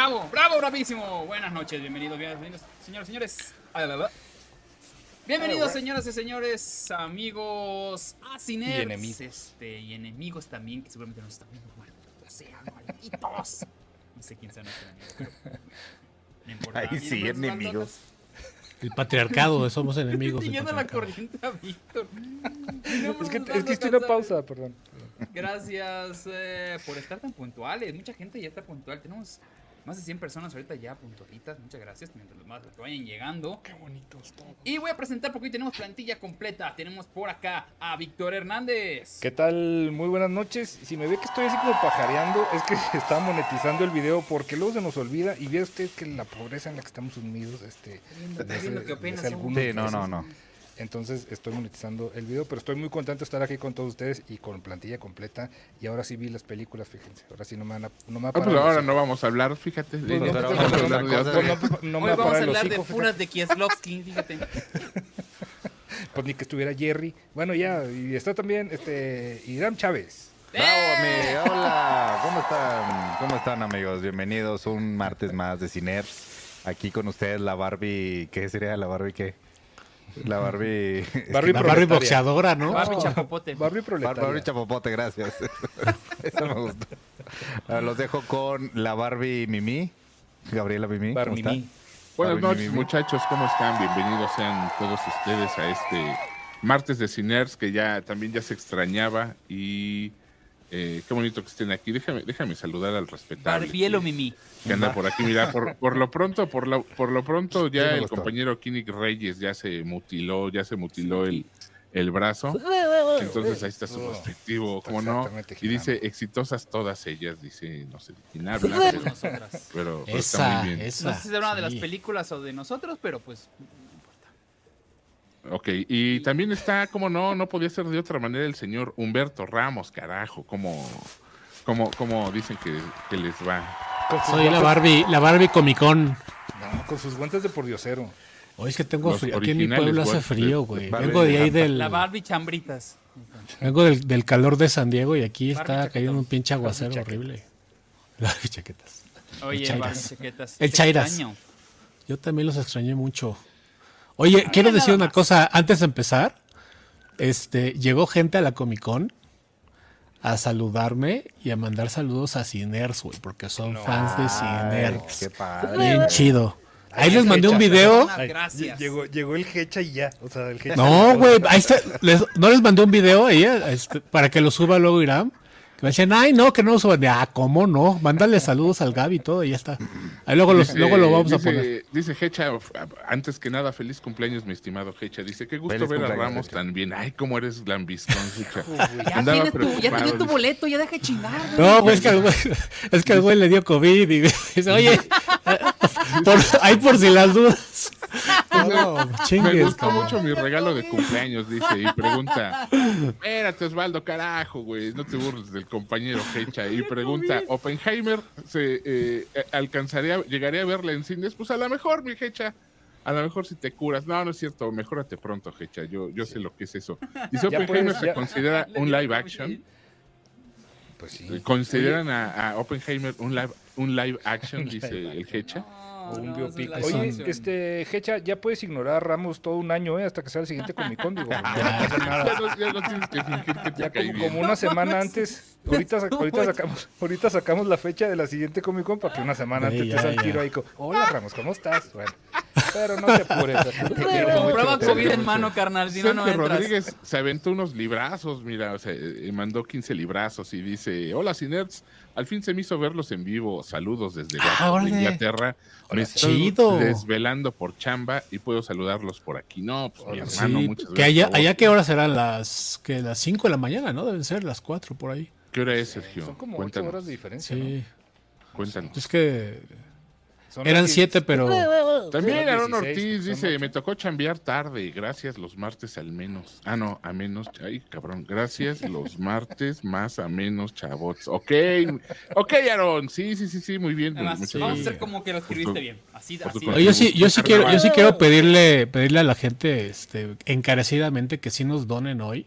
bravo, bravo, bravísimo. Buenas noches, bienvenidos, bienvenidos, señores, señores. Bienvenidos, señoras y señores, amigos, asinerds. Y enemigos. Este, y enemigos también, que seguramente nos están viendo. Bueno, o sea, malditos. No sé quién sea nuestro enemigo. pero No importa. Ahí sí, enemigos. El patriarcado, somos enemigos. Siguiendo la corriente a Víctor. Es que, es que estoy en una pausa, perdón. Gracias eh, por estar tan puntuales. Mucha gente ya está puntual. Tenemos más de 100 personas ahorita ya puntualitas. Muchas gracias. Mientras los más que vayan llegando. Qué bonitos todos. Y voy a presentar porque hoy tenemos plantilla completa. Tenemos por acá a Víctor Hernández. ¿Qué tal? Muy buenas noches. Si me ve que estoy así como pajareando, es que se está monetizando el video porque luego se nos olvida y ve usted que la pobreza en la que estamos unidos, este, viendo qué opinas, algunos Sí, no, no. Entonces estoy monetizando el video, pero estoy muy contento de estar aquí con todos ustedes y con plantilla completa. Y ahora sí vi las películas, fíjense. Ahora sí no me van a, no me va a Ah, pues ahora no vamos a hablar, fíjate. de- no, pero vamos a no, hablar no, de no, otra. no, no me Hoy vamos a hablar de puras de Kieslowski, fíjate. Pues ni que estuviera Jerry. Bueno, ya, y está también este Irán Chávez. Bravo, amigo. Hola, ¿cómo están? ¿Cómo están, amigos? Bienvenidos un martes más de Ciners. Aquí con ustedes la Barbie, ¿qué sería la Barbie qué? La Barbie Barbie La Barbie boxeadora, ¿no? Barbie Chapopote. Barbie Bar- proletaria. Barbie Chapopote, gracias. Eso me gustó. Ah, Los dejo con la Barbie Mimi. Gabriela Mimi. ¿cómo Barbie está? Mimi. Buenas Barbie noches, Mimi. muchachos. ¿Cómo están? Bienvenidos sean todos ustedes a este martes de Ciners que ya también ya se extrañaba y eh, qué bonito que estén aquí. Déjame, déjame saludar al respetable. Barbielo que- Mimi. que anda por aquí. Mira, por, por lo pronto, por lo, por lo pronto ya el gustó. compañero Kinnick Reyes ya se mutiló, ya se mutiló el, el brazo. Entonces ahí está su Oh, respectivo, ¿cómo no? Y dice, exitosas todas ellas, dice, no sé de quién habla, pero, pero- pero está Esa, muy bien. esa. No sé si es una de las películas o de nosotros, pero pues Ok, y también está, como no, no podía ser de otra manera el señor Humberto Ramos, carajo, como, como, como dicen que, que les va. Soy la Barbie, la Barbie Comic Con. No, con sus guantes de pordiosero. Hoy es que tengo Los frío. Aquí en mi pueblo hace frío, güey. Vengo de ahí de del, la Barbie Chambritas. vengo del, del calor de San Diego y aquí Barbie está cayendo un pinche aguacero Barbie horrible. Barbie chaquetas. Oye. Barbie chaquetas. El Chairas. Yo también los extrañé mucho. Oye, quiero decir una cosa antes de empezar. Este, llegó gente a la Comic Con a saludarme y a mandar saludos a Ciners, güey, porque son fans de Ciners. Bien chido. Ahí les mandé un video. Gracias. Llegó, llegó el Hecha y ya. O sea, el Hecha. No, güey, ahí está. Les- no les mandé un video ahí, este, para que lo suba luego Irán. Que me decían, ay, no, que no lo suban. Ah, ¿cómo no? Mándale saludos al Gaby y todo, y ya está. Ahí luego, los- Dice- luego lo vamos a poner. Dice Hecha, antes que nada, feliz cumpleaños, mi estimado Hecha. Dice, qué gusto Feliz ver a Ramos Hecha. bien. Ay, cómo eres lambiscón, Hecha. Ya tiene, tu, ya tiene tu boleto, ya deja de chingar. güey. No, pues es que al güey, es que al güey le dio COVID y dice, oye, por, ahí por si las dudas. No, Me chingues, gustó cabrón. mucho mi regalo de cumpleaños, dice, y pregunta, espérate Osvaldo, carajo, güey, no te burles del compañero Hecha, y pregunta, ¿Oppenheimer se eh, eh, alcanzaría, llegaría a verla en cines? Pues a lo mejor, mi Hecha, a lo mejor si te curas, no, no es cierto, mejórate pronto, Hecha, yo, yo sé lo que es eso. Dice, Ya Oppenheimer puedes, se considera un live action, Pues sí. consideran a, a Oppenheimer un live, un live action, dice el Hecha. O un No, biopic. no, es Oye, este, Hecha, ya puedes ignorar a Ramos todo un año, ¿eh? Hasta que sea el siguiente Comic Con, digo. no. Ya no, ya no tienes que fingir que te Ya como, bien. como una semana antes, ahorita, ahorita sacamos, ahorita sacamos la fecha de la siguiente Comic Con para que una semana Sí, antes ya, te salga tiro ahí con, hola Ramos, ¿cómo estás? Bueno, pero no te apures. Prueba COVID en mano, carnal, si no, no entras. Rodríguez se aventó unos librazos, mira, o sea, eh, mandó 15 librazos y dice, hola Cinerts, al fin se me hizo verlos en vivo, saludos desde Ah. Inglaterra, me estoy chido. desvelando por chamba y puedo saludarlos por aquí. No, pues mi Órale. hermano, Sí, muchas que gracias. allá, allá qué hora serán las que las 5 de la mañana, ¿no? Deben ser las 4 por ahí. ¿Qué hora es, Sergio? Son como ocho cuéntanos, horas de diferencia, Sí. cuéntanos. Es que ¿no? Son eran 7, pero También Aaron 16, Ortiz dice, me tocó chambear tarde, gracias los martes al menos. Ah, no, a menos, ay, cabrón, gracias los martes más a menos, chavots. Ok, ok, Aaron, sí, sí, sí, sí, muy bien. Además, muchas vamos a hacer como que lo escribiste tu- bien. Así, así. Oye, yo sí, yo sí quiero, yo sí quiero pedirle, pedirle a la gente, este, encarecidamente que sí nos donen hoy,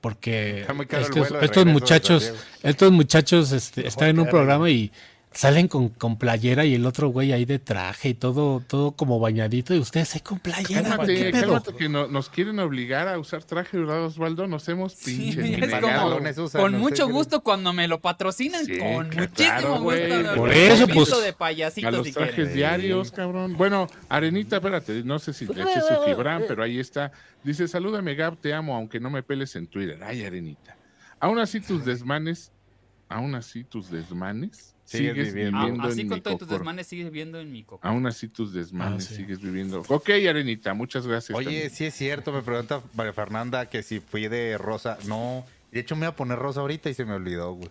porque estos, de estos muchachos, estos muchachos, este, están en un programa y salen con, con playera y el otro güey ahí de traje y todo, todo como bañadito y ustedes ahí con playera. ¿qué Cálmate, pedo? cálmate, que no- nos quieren obligar a usar traje, ¿verdad, Osvaldo? Nos hemos Sí, pinches es como, pantalones usan, con no mucho qué- gusto cuando me lo patrocinan, Sí, con claro, muchísimo güey. gusto. Por eso, un pues, de A payasito los si trajes quieren. diarios, cabrón. Bueno, Arenita, espérate, no sé si le eché su gibran, pero ahí está. Dice, salúdame Gab, te amo, aunque no me peles en Twitter. Ay, Arenita. Aún así tus desmanes, aún así tus desmanes, Sigues sigues viviendo. viviendo, así en con mi todos tus desmanes sigues viviendo en mi coco. Aún así tus desmanes, Ah, sí. sigues viviendo. Ok, Arenita, muchas gracias. Oye, también. sí es cierto, me pregunta María Fernanda que si fui de rosa. No, de hecho me iba a poner rosa ahorita y se me olvidó, güey.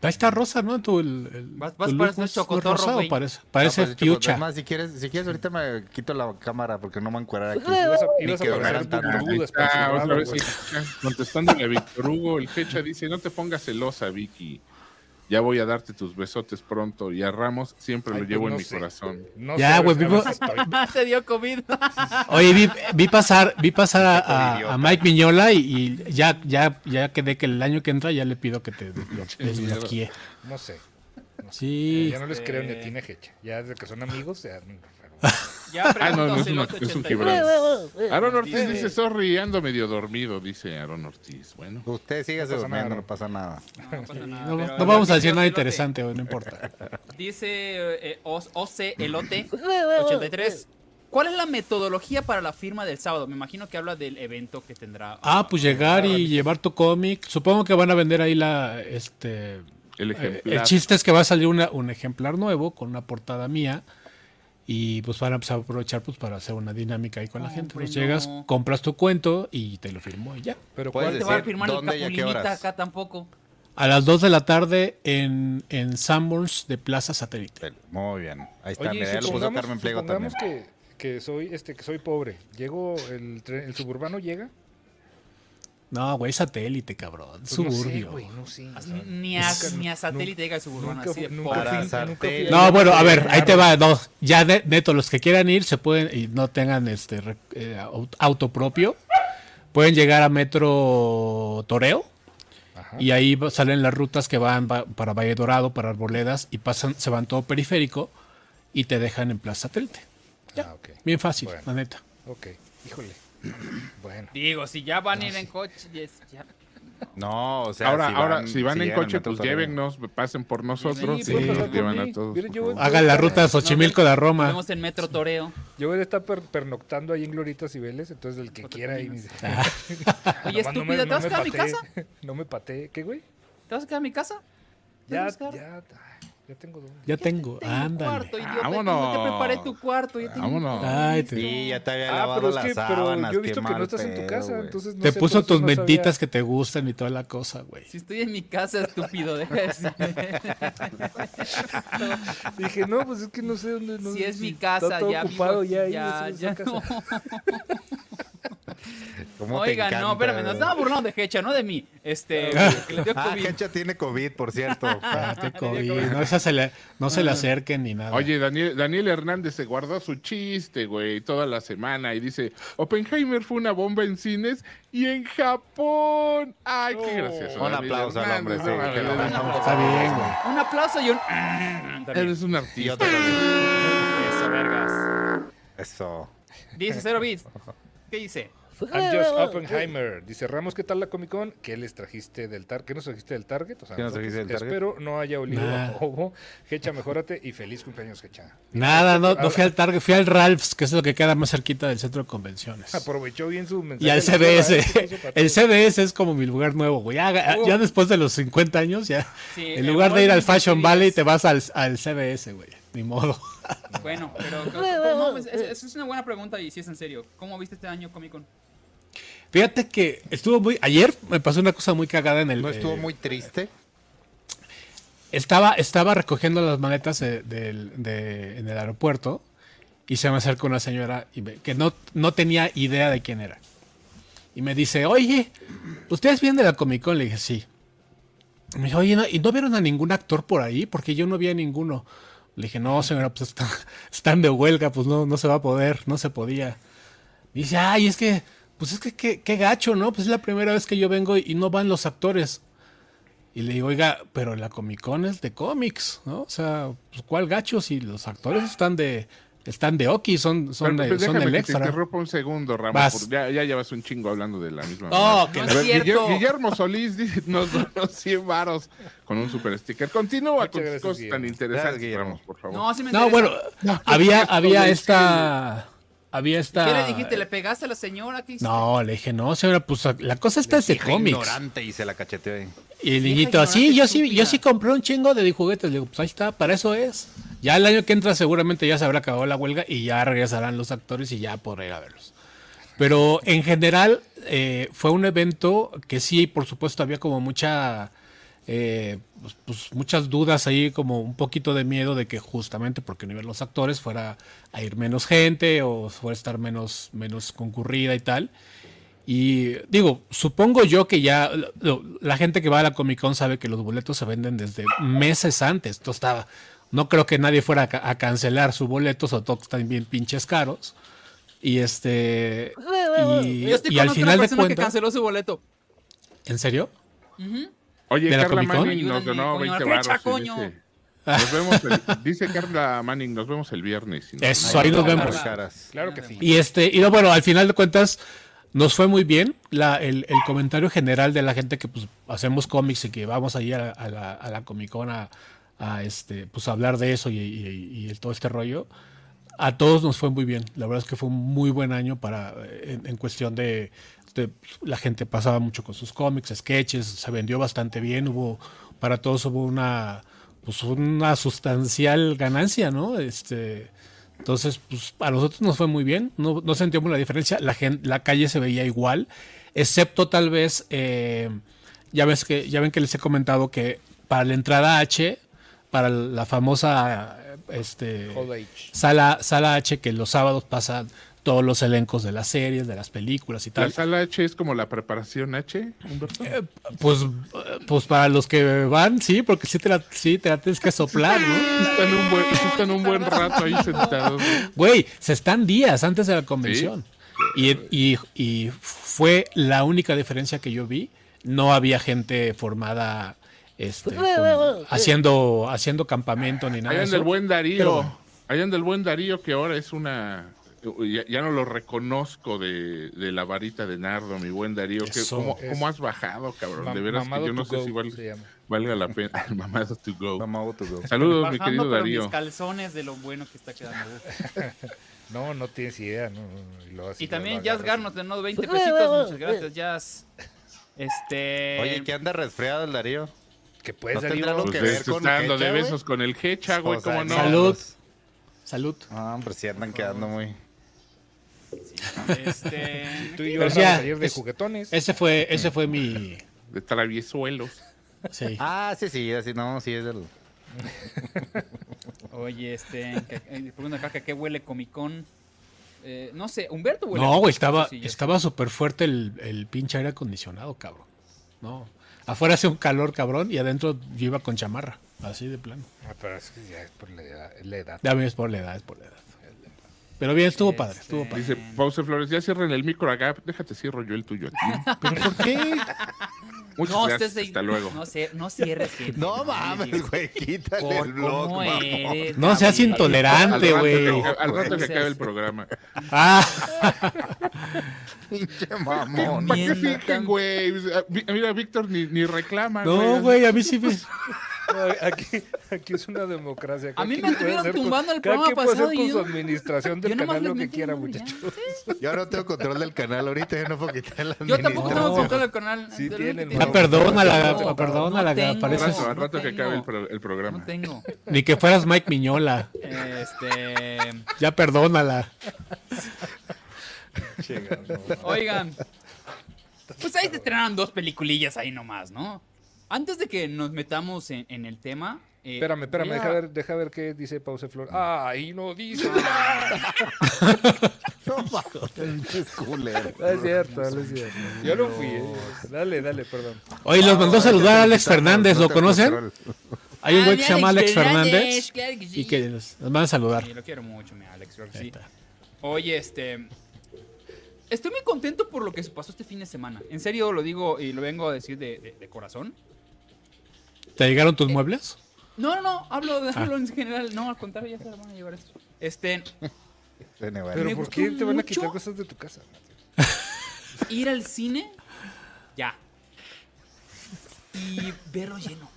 Ahí está rosa, ¿no? Tu, el, el- Vas- tu vas no el es chocotorro, rosado, güey. parece, No, parece pues, más, si quieres, si quieres ahorita me quito la cámara porque no me encuerar aquí. Ibas a, Ni ibas a que parecer donaran tanto. Víctor Hugo otra vez el Hecha, contestándole a Víctor Hugo, el Hecha dice, no te pongas celosa, Vicky. Ya voy a darte tus besotes pronto. Y a Ramos siempre Ay, lo pues, llevo en no mi sé. corazón. No Ya, sé, güey, vivo- Te dio COVID. Oye, vi, vi pasar, vi pasar a, a- idiota. a Mike Miñola y, y ya, ya, ya quedé que el año que entra ya le pido que te desblo- desbloquee. No sé. Sí. Ya no les creo ni a Este- Tina Hecha. Ya desde que son amigos, ya. Ya Ah, no, no, es, una- es un 82. gibran. Aaron Ortiz Dice- dice, sorry, ando medio dormido, dice Aaron Ortiz. Bueno, Usted sigue No durmiendo, nada. no pasa nada. No, pasa nada, No, pero- no vamos a decir nada Elote. interesante hoy, no importa. Dice eh, Os- OC Elote 83. ¿Cuál es la metodología para la firma del sábado? Me imagino que habla del evento que tendrá. Ah, pues llegar y llevar tu cómic. Supongo que van a vender ahí la, este, el Eh, ejemplar. El chiste es que va a salir una- un ejemplar nuevo con una portada mía y pues van a pues, aprovechar pues para hacer una dinámica ahí con la No, gente. Pues llegas, no. compras tu cuento y te lo firmo y ya. Pero Puedes ¿cuál te va a firmar el acá tampoco. A las 2 de la tarde en, en Sanborns de Plaza Satélite. Muy bien. Ahí está, Oye, mira, ya lo puso Carmen Pliego también. que, que soy este que soy pobre. Llego el, tren- el suburbano llega. No, güey, satélite, cabrón. Pues no sé, Suburbio. güey, no sé. Ni a, ni a satélite llega el suburbano nunca así nunca nunca. No, bueno, a ver, ahí te va. No, ya de- neto, los que quieran ir se pueden y no tengan este eh, au- auto propio, pueden llegar a Metro Toreo. Ajá. Y ahí salen las rutas que van va- para Valle Dorado, para Arboledas, y pasan, se van todo periférico y te dejan en Plaza Satélite. Ah, ok. Bien fácil, Bueno. la neta. Ok. Híjole. Bueno. Digo, si ya van a ir en coche, yes, ya. No, o sea, ahora, si ahora, van- si van en coche, pues llévennos, pasen por nosotros Sí, y pueden nos pasar por llevan a todos. Miren, por. Hagan la ruta de Xochimilco de Roma. vemos en Metro Toreo. Yo voy a estar per- pernoctando ahí en Gloritas y Vélez, entonces el que quiera ahí. mis- Oye, Nomás no estúpida, ¿te vas a quedar a mi casa? No me patee. ¿Qué, güey? ¿Te vas a quedar a mi casa? ¿Te Ya, ya, ya tengo dónde. Ya tengo, Tengo ándale. cuarto, idiota. Vámonos. No te preparé tu cuarto. Ya Vámonos. Ay, te- Sí, ya te había Ah, lavado pero es las que pero sábanas. yo he visto que no estás en tu pedo, casa, entonces no Te sé, puso tus no sabía. mentitas que te gustan y toda la cosa, güey. Si estoy en mi casa, estúpido, deja de decirme. Dije, no, pues es que no sé dónde. No, Si es mi está casa, todo ya vivo ocupado aquí, ya, ya, es ya esa no. casa. ¿Cómo te Oigan, no, encanta, espérame, nos estaba burlando de Hecha, no de mí. Este, que le dio Ah, COVID. Hecha tiene COVID, por cierto. Espérate, COVID, No, esa se le, no se le acerquen ni nada. Oye, Daniel, Daniel Hernández se guardó su chiste, güey, toda la semana y dice, Oppenheimer fue una bomba en cines y en Japón. Ay, qué gracioso. Un Daniel aplauso al hombre, sí. Está bien, güey. Un aplauso y un. Eres un artista. Eso, vergas. Eso. Dice Cero Bits. ¿Qué dice? I'm just Oppenheimer. Dice Ramos, ¿qué tal la Comic Con? ¿Qué les trajiste del Target? ¿Qué nos trajiste del Target? O sea, ¿Qué nos nosotros trajiste del Target? Espero no haya olido Nah. a ovo. Hecha, mejórate y feliz cumpleaños, Hecha. Nada, no, no fui al Target, fui al Ralph's, que es lo que queda más cerquita del centro de convenciones. Aprovechó bien su mensaje. Y al CBS. ¿eh? ¿Qué pasó para El? CBS es como mi lugar nuevo, güey. Ya, ya después de los 50 años, ya. Sí, en el lugar de ir al Fashion. Valley, te vas al, al CBS, güey. Ni modo. Bueno, pero. es, es- es una buena pregunta y si es en serio. ¿Cómo viste este año Comic Con? Fíjate que estuvo muy. Ayer me pasó una cosa muy cagada en el. ¿No estuvo eh, muy triste? Estaba, estaba recogiendo las maletas de- del- de- en el aeropuerto y se me acerca una señora y me- que no, no tenía idea de quién era. Y me dice, oye, ¿ustedes vienen de la Comic Con? Le dije, sí. Y me dijo, oye, ¿no- ¿y no vieron a ningún actor por ahí? Porque yo no vi a ninguno. Le dije, no, señora, pues está- están de huelga, pues no, no se va a poder, no se podía. Y dice, ay, es que, pues es que qué, qué gacho, ¿no? Pues es la primera vez que yo vengo y, y no van los actores. Y le digo, oiga, pero la Comic Con es de cómics, ¿no? O sea, pues, ¿cuál gacho si los actores están de están de Oki, son, son, Pero, de- son del que te extra? interrumpa un segundo, Ramón. Ya, ya llevas un chingo hablando de la misma. Mamada. que No A es ver, cierto. Guillermo, Guillermo Solís dice- nos donó 100 varos con un super sticker. Continúa Muchas con cosas tan interesantes. Ramos, por favor. No, sí me No, bueno, había, había esta... Había esta... ¿Qué le dijiste? ¿Le pegaste a la señora? No, le dije, no, señora, pues la cosa está es de cómics. ignorante y se la cacheteó ahí. Y el niñito, sí, ignorante yo sí, yo sí compré un chingo de juguetes. Le digo, pues ahí está, para eso es. Ya el año que entra seguramente ya se habrá acabado la huelga y ya regresarán los actores y ya podré ir a verlos. Pero en general eh, fue un evento que sí, por supuesto, había como mucha, eh, pues, pues, muchas dudas ahí, como un poquito de miedo de que justamente porque no iban los actores fuera a ir menos gente o fuera a estar menos, menos concurrida y tal. Y digo, supongo yo que ya lo- la gente que va a la Comic Con sabe que los boletos se venden desde meses antes. Esto estaba, no creo que nadie fuera a, ca- a cancelar su boleto, sobre todo que están bien pinches caros. Y este. Y, Yo estoy y al final de persona que cuentas. canceló su boleto. ¿En serio? Oye, ¿De la Carla Comic Con? Manning nos donó coño, 20 fecha, varos. y coño. Dice, nos vemos el- dice Carla Manning, nos vemos el viernes. No- Eso, ahí nos no, vemos. Caras. Claro que sí. Y este, y no, bueno, al final de cuentas, nos fue muy bien. La, el, el comentario general de la gente que pues hacemos cómics y que vamos ahí a, a la, a la Comic Con a, a, este, pues a hablar de eso y, y- y el- todo este rollo. A todos nos fue muy bien. La verdad es que fue un muy buen año para en, en cuestión de, de- la gente pasaba mucho con sus cómics, sketches, se vendió bastante bien. Hubo para todos hubo una pues una sustancial ganancia, ¿no? Este entonces, pues a nosotros nos fue muy bien, no, no sentimos la diferencia, la, gen- la calle se veía igual, excepto tal vez, eh, ya, ves que, ya ven que les he comentado que para la entrada H, para la famosa este, sala, sala H, que los sábados pasan todos los elencos de las series, de las películas y La tal. sala H es como la preparación H, Humberto. Pues, eh, pues para los que van, sí, porque sí te la, sí te la tienes que soplar, ¿no? Están un buen, están un buen rato ahí sentados. Güey, se están días antes de la convención. Y, y- y fue la única diferencia que yo vi. No había gente formada este, con- haciendo, haciendo campamento ni nada Allá anda el buen Darío. Pero. Allá anda el buen Darío que ahora es una. Ya, ya no lo reconozco de, de la varita de Nardo, mi buen Darío. Que, ¿cómo, cómo has bajado, cabrón? Ma- de veras que Mamado yo no sé go, si val- se llama. valga la pena. Mamado to go. Mamá, to go. Saludos, mi querido pero Darío. mis calzones de lo bueno que está quedando. No, no tienes idea. No, no, no, y lo también Jazz agarras Gar nos donó 20 pesitos. Muchas gracias, Jazz. Este. Oye, ¿qué anda resfriado el Darío? Que puedes ¿No tendrá algo Pues que ver se con está dando de Hecha, besos con el Hecha, güey, O sea, cómo no. Salud. Salud. Ah, hombre, sí andan quedando muy... Este. Tú y yo Pero vamos ya, a salir de es- juguetones. Ese fue, ese fue mi. De traviesuelos. Sí. Ah, sí, sí, así no, sí es el... Oye, este. eh, Pregunta acá que qué huele Comic Con. Eh, no sé, Humberto huele. No, güey, estaba, sí, estaba súper fuerte el, el pinche aire acondicionado, cabrón. No. Afuera hace un calor, cabrón, y adentro yo iba con chamarra. Así de plano. Ah, pero es que ya es por la edad. es la edad. Ya es por la edad, es por la edad. Pero bien, estuvo padre, estuvo padre. Dice Pause Flores, ya cierren el micro acá. Déjate, cierro yo el tuyo aquí. ¿Pero por qué? Muchas No, gracias. de- Hasta luego. No, no cierres. que- No mames, güey, quítale Por el blog, eres. No seas intolerante, güey. Al rato que No acabe el programa. Ah, Pinche mamón. ¿Para qué fijen, güey? Mira, Víctor ni, ni reclama. no, güey, a mí sí me... Aquí, aquí es una democracia. A mí me estuvieron con- tumbando el cada programa quien puede hacer pasado y con yo- su administración del canal lo que quiera, la muchachos. Yo no tengo control del canal ahorita, yo no puedo quitar la Yo tampoco tengo control del canal. Sí tienen, que no. tengo- Ah, perdónala, No, perdónala, no tengo, pareces- Al rato, al no rato que acabe el, pro- el programa. No tengo. Ni que fueras Mike Miñola. Este. Ya perdónala. Oigan. Pues ahí se estrenaron dos peliculillas ahí nomás, ¿no? Antes de que nos metamos en, en el tema. eh, Espérame, espérame, deja ver, deja ver qué dice Pause Flor. Ah, ahí no dice. No culeros. No es cierto, no es cierto. Yo no fui. eh. Dale, dale, perdón. Oye, los mandó a saludar a Alex Fernández, ¿lo conocen? Hay un Ah, güey que mi se llama Alex Fernández, y que nos van a saludar. Sí, lo quiero mucho, mi Alex, sí. Oye, este. Estoy muy contento por lo que se pasó este fin de semana. En serio lo digo y lo vengo a decir de, de- de corazón. ¿Te llegaron tus muebles? No, no, no, hablo, Ah. de, hablo en general. No, al contrario, ya se van a llevar esto. Este. Pero ¿por qué te van a quitar cosas de tu casa? ir al cine, ya. Y verlo lleno.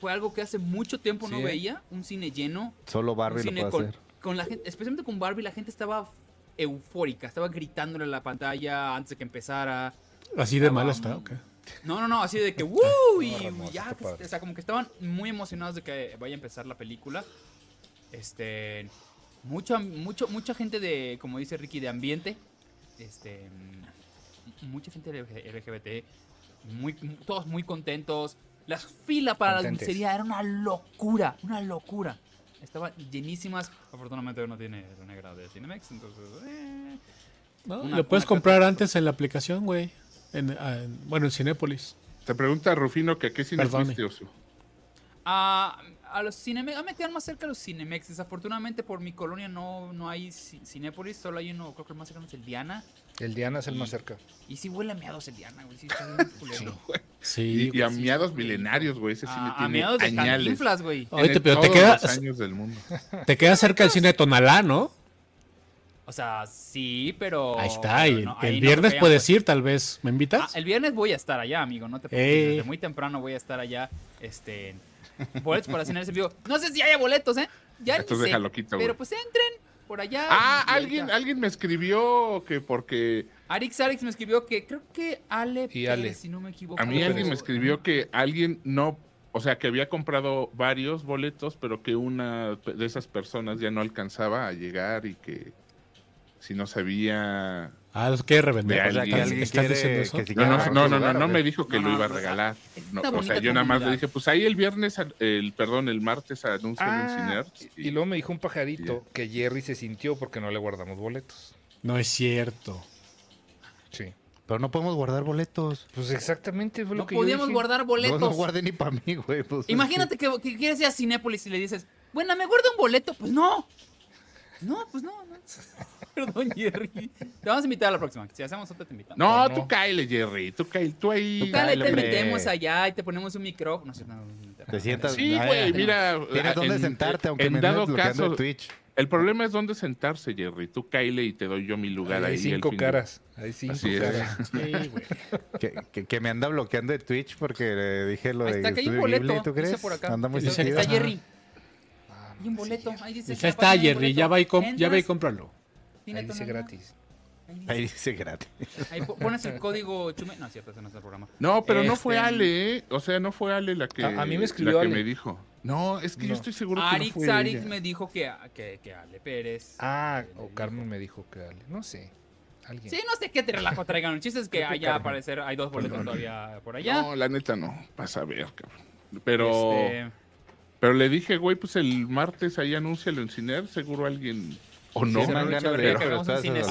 Fue algo que hace mucho tiempo no Sí, ¿eh? veía, un cine lleno. Solo Un Barbie lo cine puede con, hacer. con la gente, especialmente con Barbie, la gente estaba eufórica, estaba gritándole a la pantalla antes de que empezara. Así de Estaba mal está, ok. No, no, no, así de que ¡Woo! Y hermoso, ya, padre. o sea, como que estaban muy emocionados de que vaya a empezar la película. Este, mucha, mucho, mucha gente de, como dice Ricky, de ambiente. Este, mucha gente LGBT, muy, todos muy contentos. La fila para la dulcería era una locura, una locura. Estaban llenísimas. Afortunadamente no tiene la negra de Cinemex, entonces... eh, No, Una- lo puedes comprar antes en la aplicación, güey. En, ah, en- bueno, en Cinépolis. Te pregunta Rufino que a qué cine Perdone. fuiste, Oso. A, a los Cinemex, a me quedan más cerca los Cinemex. Desafortunadamente por mi colonia no, no hay ci- Cinépolis, solo hay uno, creo que el más cercano es el Diana. El Diana es el más cerca. Y sí huele a meados el Diana, güey. Sí, está bien culero. Sí. Y, y a miados milenarios, güey. Ese cine A, a miados de añales. Cantinflas, güey. Oye, Tiene pero te queda, los años del mundo. te queda cerca el cine de Tonalá, ¿no? O sea, sí, pero... Ahí está. pero ahí el viernes puedes ir, tal vez. ¿Me Ah, invitas? el viernes voy a estar allá, amigo. No te preocupes. Ey. Desde muy temprano voy a estar allá. Este... Boletos para cenar ese vivo. No sé si haya boletos, ¿eh? Ya ni Entonces sé. déjalo quito, Pero pues entren por allá. Ah, alguien, alguien me escribió que porque Arix Arix me escribió que creo que Ale Y Pérez, Ale. si no me equivoco. a mí alguien pero- me escribió que alguien no, o sea, que había comprado varios boletos, pero que una de esas personas ya no alcanzaba a llegar y que si no sabía Ah, los quiere revender. De O sea, que alguien- ¿Estás quiere diciendo eso? que si No, no, no, no, no, lugar, no ¿o me dijo que No, lo iba a regalar. No, o sea, yo nada más le dije, pues ahí el viernes, el perdón, el martes anuncian en Ah, Cinearts. y luego me dijo un pajarito que Jerry se sintió porque no le guardamos boletos. No es cierto. Sí. Pero no podemos guardar boletos. Pues exactamente fue lo No que yo podíamos dije. guardar boletos. No, no guarde ni para mí, güey. pues, es Imagínate que, que quieres ir a Cinépolis y le dices, bueno, ¿me guarda un boleto? Pues no. No, pues no. no. Perdón, Jerry. Te vamos a invitar a la próxima. Si hacemos otra, te invitamos. No, tú cáele, Jerry. Tú cáele, tú ahí. Tú Dale, Dale, te metemos allá y te ponemos un micrófono. No sé, no, no, no, Te sientas. Sí, güey, ay, mira. Tienes dónde en- sentarte, aunque en me dado caso, Twitch. el problema es dónde sentarse, Jerry. Tú cáele y te doy yo mi lugar ahí. Hay el cinco de- caras. Hay cinco Así es. caras. Sí, güey. Que, que- que me anda bloqueando de Twitch porque le dije lo Ahí de está, que hay un boleto. ¿tú crees? por acá. Anda muy Dice, sentido. está Ajá. Jerry. Hay un boleto. Ahí dice. La está Jerry, ya va y, ya va y cómpralo. Ahí dice gratis. ahí dice- Ahí dice gratis. Ahí po- pones el código chume. No, es cierto, ese no es el programa. No, pero no fue Este- Ale, ¿eh? O sea, no fue Ale la que, A- a mí me escribió la que Ale. me dijo. No, es que yo No. estoy seguro que no Arix fue Arix ella. me dijo que, que, que Ale Pérez. Ah, o dijo. Carmen me dijo que dale. No sé. Alguien. Sí, no sé qué te relajo traigan. El chiste es que allá Carmen. aparecer, hay dos boletos todavía por allá. No, la neta no. Vas a ver, cabrón. Pero, Este, pero le dije, güey, pues el martes ahí anúncialo en Ciner, seguro alguien. O no. Sí, de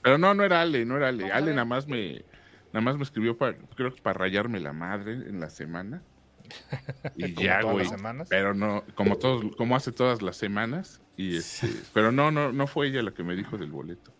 pero no, no era Ale, no era Ale. Ale nada más me, nada más me escribió para, creo que para rayarme la madre en la semana. Y Como ya, güey. Pero no, como todos, como hace todas las semanas. Y este, pero no, no, no fue ella la que me dijo del boleto.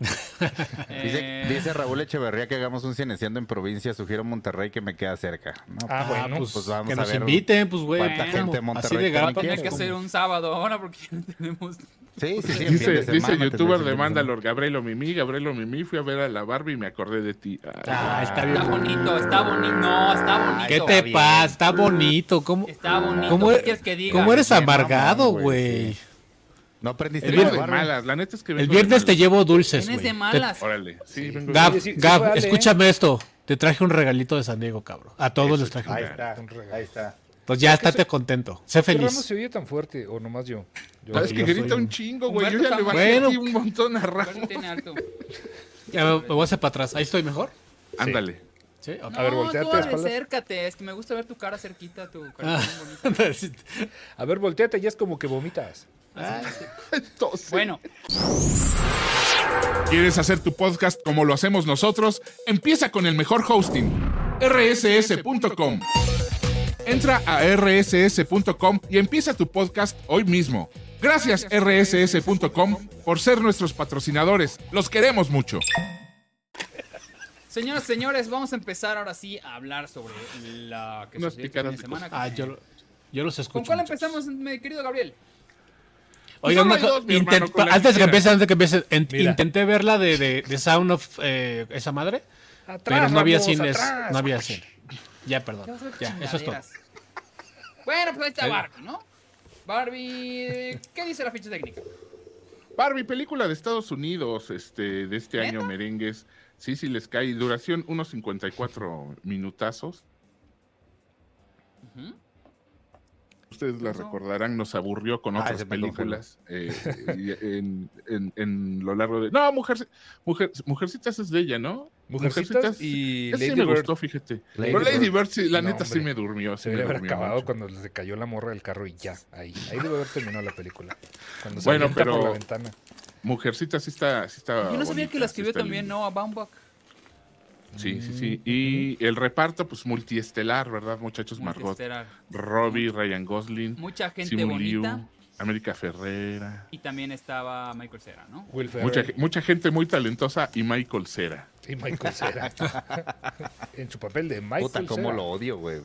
Dice, eh, dice Raúl Echeverría que hagamos un cineciendo en provincia. Sugiero Monterrey que me queda cerca. No, Ah, Ah, bueno. pues, pues vamos que a nos ver inviten, pues, güey. cuánta gente de Así Monterrey de también Tiene que ser un sábado ahora porque no tenemos. Sí, sí, sí. Dice, de dice semana, youtuber de semana. Mandalor, Gabrielo Mimi, Gabrielo Mimi, fui a ver a la Barbie y me acordé de ti. Ay, Ah, está bien. Está bonito, está bonito. No, está bonito. ¿Qué Está te pasa? Está bonito. ¿Cómo, Está bonito. ¿Cómo, ¿Qué e- quieres que diga? cómo eres amargado, güey, güey? sí. No aprendiste El de malas, la neta es que El viernes te llevo dulces, Tienes güey. de malas. Órale, sí, Gab, sí- sí Gab, vale, ¿eh? escúchame esto. Te traje un regalito de San Diego, cabrón. A todos Eso les traje un Ahí regalo. está, Un regalo. ahí está. Entonces ya estate contento. Sé ¿Qué Ramos feliz. se oye tan fuerte? ¿O nomás yo? Yo- ¿Sabes que yo grita soy- un chingo, güey? Yo ya le bajé Bueno. aquí un montón a Ramos. alto. Ya me, me voy a hacer para atrás. Ahí estoy mejor. Ándale. Sí, ok. A ver, No, volteate tú acércate. Es que me gusta ver tu cara cerquita, tu cara Ah. A ver, volteate, ya es como que vomitas. Entonces, Bueno, ¿Quieres hacer tu podcast como lo hacemos nosotros? Empieza con el mejor hosting, rss.com. Entra a rss.com y empieza tu podcast hoy mismo. Gracias rss.com por ser nuestros patrocinadores. Los queremos mucho. Señoras y señores, vamos a empezar ahora sí a hablar sobre la que Unas sucedió este semana. Ah, yo, lo- yo los escucho. ¿Con cuál muchachos. empezamos, mi querido Gabriel? Oigan, co- dos, hermano, la antes de que empiece, antes de que empiece, Mira. intenté verla de, de, de Sound of eh, esa madre, Atrás, pero no había cines, atrás. no había cine. Ya, perdón. Ya eso es todo. Bueno, pues ahí está. Barbie, ¿no? Barbie, ¿qué dice la ficha técnica? Barbie, película de Estados Unidos este, de este año, merengues. Sí, sí, les cae. Duración unos 54 minutazos. Ujú. Ustedes la recordarán, nos aburrió con Ah, otras congeló. películas eh, y en, en- en lo largo de... No, mujer, mujer, Mujercitas es de ella, ¿no? Mujercitas y Ese sí Lady me Bird. gustó, fíjate. Lady Pero Lady Bird. Bird, sí, la No, neta sí hombre. me durmió. Sí Se me debería haber durmió acabado mucho. cuando se cayó la morra del carro y ya, ahí. Ahí debe haber terminado la película. Cuando se Bueno, avienta por pero- la ventana. Mujercitas sí está, sí está Yo no sabía bonita, que la sí escribió también. Noah Baumbach. Sí, sí, sí. Y el reparto, pues multiestelar, ¿verdad, muchachos? Margot. Robbie, Ryan Gosling, Mucha gente Simu Liu, bonita. América Ferrera. Y también estaba Michael Cera, ¿no? Will Mucha, mucha gente muy talentosa y Michael Cera. y Michael Cera. en su papel de Michael Puta, cómo Cera. lo odio, güey.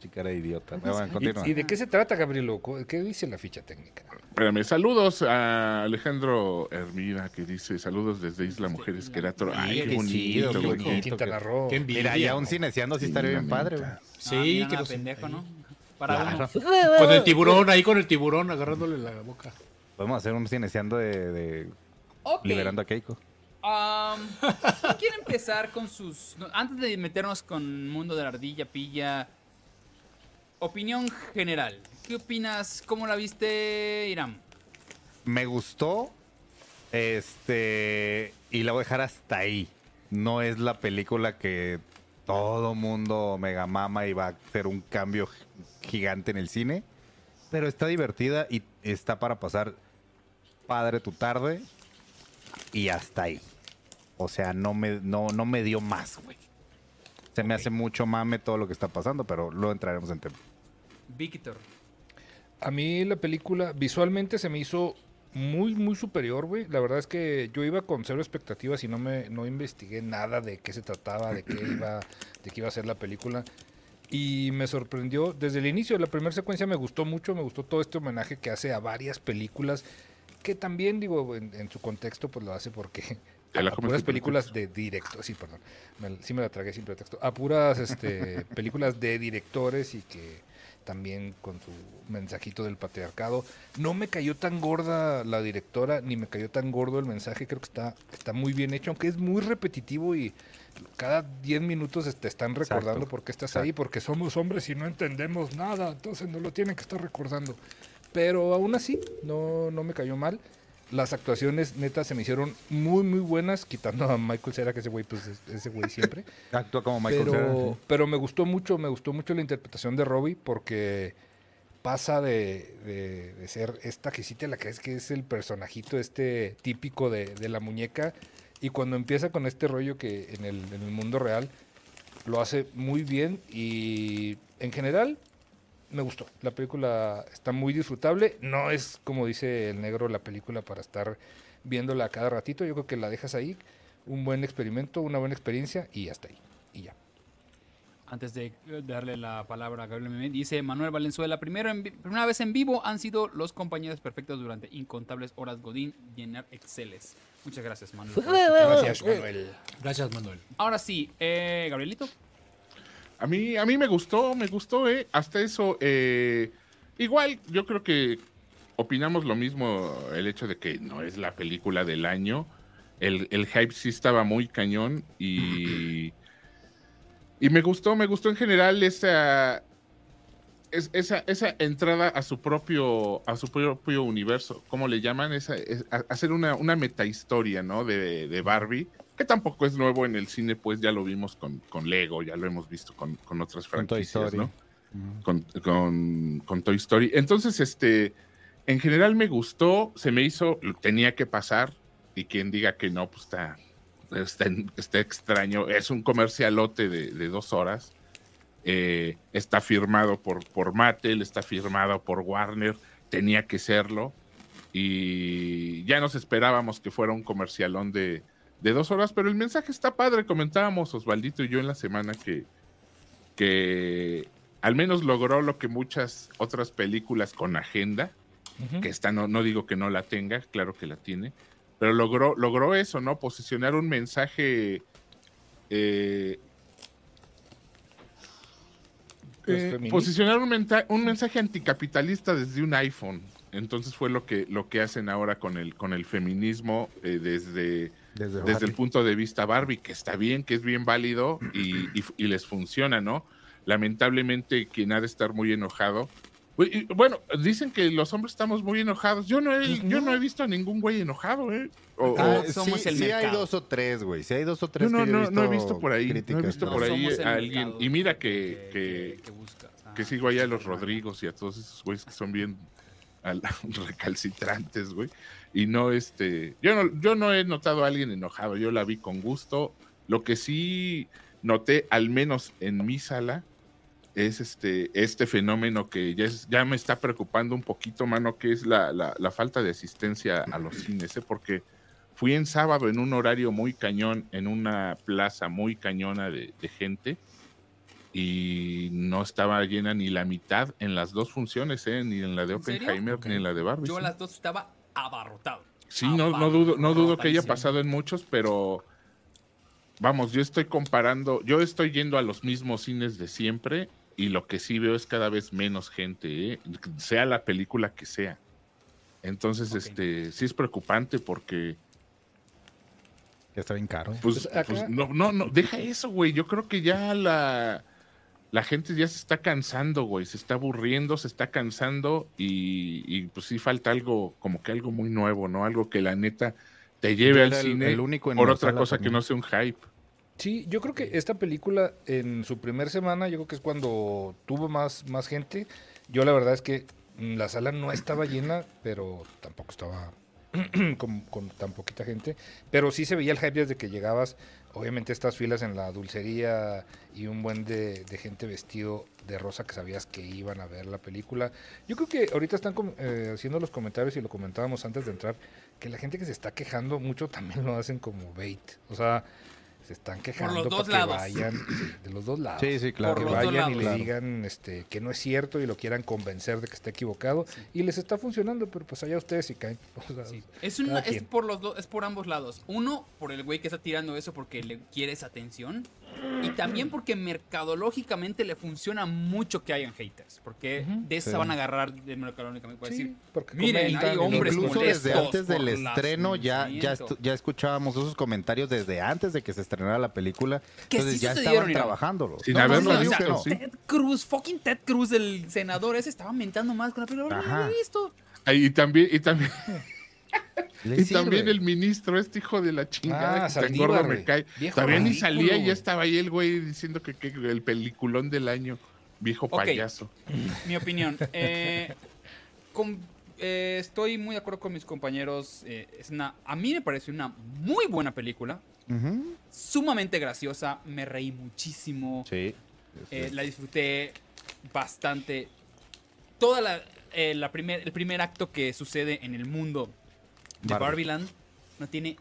Chicara idiota. ¿Y, y de qué se trata, Gabrielo? ¿Qué dice la ficha técnica? Espérame, saludos a Alejandro Hermida que dice saludos desde Isla Mujeres Querétaro. Sí, Ay, qué qué bonito, güey. bonito. Con Quintana Roo. Qué envidia. Mira, ya un cineciando sí estaría bien padre, güey. Sí, Ah, mira, que los- pendejo, ¿no? Para. Con el tiburón, ahí con el tiburón agarrándole la boca. Podemos hacer un cineciando de, liberando a Keiko. Um, ¿quién quiere empezar con sus... antes de meternos con Mundo de la Ardilla, Pilla, opinión general. ¿Qué opinas? ¿Cómo la viste, Iram? Me gustó. Este. Y la voy a dejar hasta ahí. No es la película que todo mundo mega mama y va a hacer un cambio gigante en el cine. Pero está divertida y está para pasar padre tu tarde. Y hasta ahí. O sea, no me, no, no me dio más, güey. Se me hace mucho mame todo lo que está pasando, pero luego entraremos en tema. Víctor. A mí la película visualmente se me hizo muy, muy superior, güey. La verdad es que yo iba con cero expectativas y no me no investigué nada de qué se trataba, de qué iba, de qué iba a ser la película. Y me sorprendió desde el inicio. La primera secuencia me gustó mucho, me gustó todo este homenaje que hace a varias películas. Que también, digo, en, en su contexto, pues lo hace porque a puras películas de directo, sí, perdón, me- sí me la tragué sin pretexto, a puras este, películas de directores y que también con su mensajito del patriarcado. No me cayó tan gorda la directora, ni me cayó tan gordo el mensaje, creo que está, está muy bien hecho, aunque es muy repetitivo y cada 10 minutos te están recordando Exacto, por qué estás exacto. ahí, porque somos hombres y no entendemos nada, entonces no lo tienen que estar recordando. Pero aún así, no, no me cayó mal. Las actuaciones neta se me hicieron muy, muy buenas, quitando a Michael Cera, que ese güey, pues es- ese güey siempre. Actúa como Michael pero, Cera, sí. pero me gustó mucho, me gustó mucho la interpretación de Robbie porque pasa de, de- de ser esta que sí te la crees que es el personajito este típico de, de la muñeca y cuando empieza con este rollo que en el, en el mundo real lo hace muy bien y en general me gustó. La película está muy disfrutable. No es, como dice el negro, la película para estar viéndola cada ratito. Yo creo que la dejas ahí. Un buen experimento, una buena experiencia y hasta ahí. Y ya. Antes de darle la palabra a Gabriel Memé, dice Manuel Valenzuela, primero en primera vez en vivo han sido los compañeros perfectos durante incontables horas Godín llenar Exceles. Muchas gracias, Manuel. Gracias, Manuel. Gracias, Manuel. Ahora sí, eh, Gabrielito. A mí, a mí me gustó, me gustó, ¿eh? Hasta eso, eh, igual, yo creo que opinamos lo mismo, el hecho de que no es la película del año. El, el hype sí estaba muy cañón y, y me gustó, me gustó en general esa, es- esa, esa entrada a su propio, a su propio universo, ¿cómo le llaman? Esa, hacer una, una metahistoria, ¿no? De, de Barbie, que tampoco es nuevo en el cine, pues ya lo vimos con, con Lego, ya lo hemos visto con, con otras franquicias. ¿no? Con, con- con Toy Story. Entonces, este, en general me gustó, se me hizo, tenía que pasar, y quien diga que no, pues está, está, está extraño. Es un comercialote de, de dos horas. Eh, está firmado por, por Mattel, está firmado por Warner, tenía que serlo. Y ya nos esperábamos que fuera un comercialón de, de dos horas, pero el mensaje está padre. Comentábamos Osvaldito y yo en la semana que, que al menos logró lo que muchas otras películas con agenda, que esta no, no digo que no la tenga, claro que la tiene, pero logró, logró eso, ¿no? Posicionar un mensaje eh, eh, posicionar un, menta- un mensaje anticapitalista desde un iPhone. Entonces fue lo que, lo que hacen ahora con el, con el feminismo eh, desde, Desde desde el punto de vista Barbie, que está bien, que es bien válido y, y- y les funciona, ¿no? Lamentablemente quien ha de estar muy enojado. Bueno, dicen que los hombres estamos muy enojados. Yo no he, Pues yo no. he visto a ningún güey enojado, ¿eh? O- Ah, o- somos sí, el sí hay dos o tres, güey. Sí hay dos o tres no, que yo no, no he visto por ahí. No he críticas, visto ¿no? por ahí a alguien. mercado Y mira que, que, que, que busca. Ah, sigo ahí a los. Rodrigos y a todos esos güeyes que son bien al- recalcitrantes, güey. Y no, este, yo no, yo no he notado a alguien enojado, yo la vi con gusto. Lo que sí noté, al menos en mi sala, es este, este fenómeno que ya, es, ya me está preocupando un poquito, mano, que es la, la- la falta de asistencia a los cines, ¿eh? porque fui en sábado en un horario muy cañón, en una plaza muy cañona de, de gente, y no estaba llena ni la mitad en las dos funciones, ¿eh? ni en la de. Oppenheimer ni en la de Barbie. Yo las dos estaba abarrotado. Sí, no, no dudo, no dudo que haya pasado en muchos, pero vamos, yo estoy comparando, yo estoy yendo a los mismos cines de siempre y lo que sí veo es cada vez menos gente, ¿eh? sea la película que sea. Entonces, este, sí es preocupante porque, Que está bien caro. pues, Pues acá- pues, no, no, no, deja eso, güey. Yo creo que ya la, la gente ya se está cansando, güey. Se está aburriendo, se está cansando y, y, pues sí falta algo, como que algo muy nuevo, ¿no? Algo que la neta te lleve al el- cine el único en por otra cosa que no sea un hype. Sí, yo creo que esta película en su primer semana, yo creo que es cuando tuvo más, más gente. Yo la verdad es que la sala no estaba llena, pero tampoco estaba con, con tan poquita gente. Pero sí se veía el hype desde que llegabas. Obviamente estas filas en la dulcería y un buen de, gente vestido de rosa que sabías que iban a ver la película. Yo creo que ahorita están eh, haciendo los comentarios y lo comentábamos antes de entrar, que la gente que se está quejando mucho también lo hacen como bait. O sea, se están quejando para que lados. vayan sí, de los dos lados. Sí, sí, claro. Que Por los dos vayan y le Claro. digan este, que no es cierto y lo quieran convencer de que está equivocado. Y les está funcionando, pero pues allá ustedes si caen. O sea, Sí. Es, una, es por los dos, es por ambos lados. Uno, por el güey que está tirando eso porque le quiere esa atención. Y también porque mercadológicamente le funciona mucho que hayan haters. Porque Ujú. de eso Sí. se van a agarrar de mercadológicamente. Puede Sí, decir, porque miren, comentan hay hombres Incluso desde antes del estreno ya, ya, ya escuchábamos esos comentarios desde antes de que se estrenara la película. Que Entonces sí ya estaban mira. trabajándolo. Sin No, haberlo no, o visto, sea, sí. Ted Cruz, fucking Ted Cruz, el senador ese, estaba mentando más con la película. No lo había visto. Y también, y también, y también el ministro, este hijo de la chingada, Ah, que tan gordo me cae. Viejo Todavía ni salía y ya estaba ahí el güey diciendo que, que el peliculón del año. Viejo Ok. payaso. Mi opinión. eh, con- eh, estoy muy de acuerdo con mis compañeros. eh, es una, a mí me pareció una muy buena película. Sumamente graciosa. Me reí muchísimo. Sí. eh, la disfruté bastante. Toda la, eh, la primer, el primer acto que sucede en el mundo de Barbie. Barbieland no tiene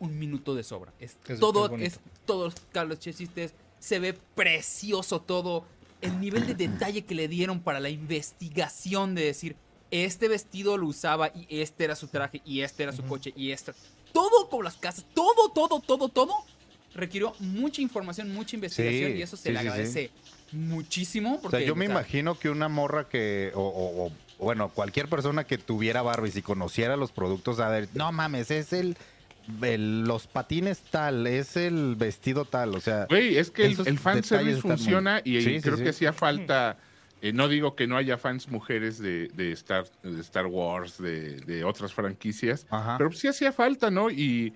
un minuto de sobra. Es, Es- todo, es todos los chistes. Se ve precioso todo. El nivel de detalle que le dieron para la investigación de decir, este vestido lo usaba y este era su traje y este era su coche y este... Todo con las casas, todo, todo, todo, todo requirió mucha información, mucha investigación Sí, y eso se sí, le sí, sí. agradece muchísimo. O Porque, sea, yo me o sea, imagino que una morra que, o, o- o, bueno, cualquier persona que tuviera Barbie, si conociera los productos, a ver, no mames, es el, el- los patines tal, es el vestido tal, o sea, Güey, es que el, el fanservice muy- funciona y, Sí, sí, creo sí. que hacía falta. Eh, no digo que no haya fans mujeres de, de Star, de Star Wars, de, de otras franquicias, Ajá. pero sí hacía falta, ¿no? Y,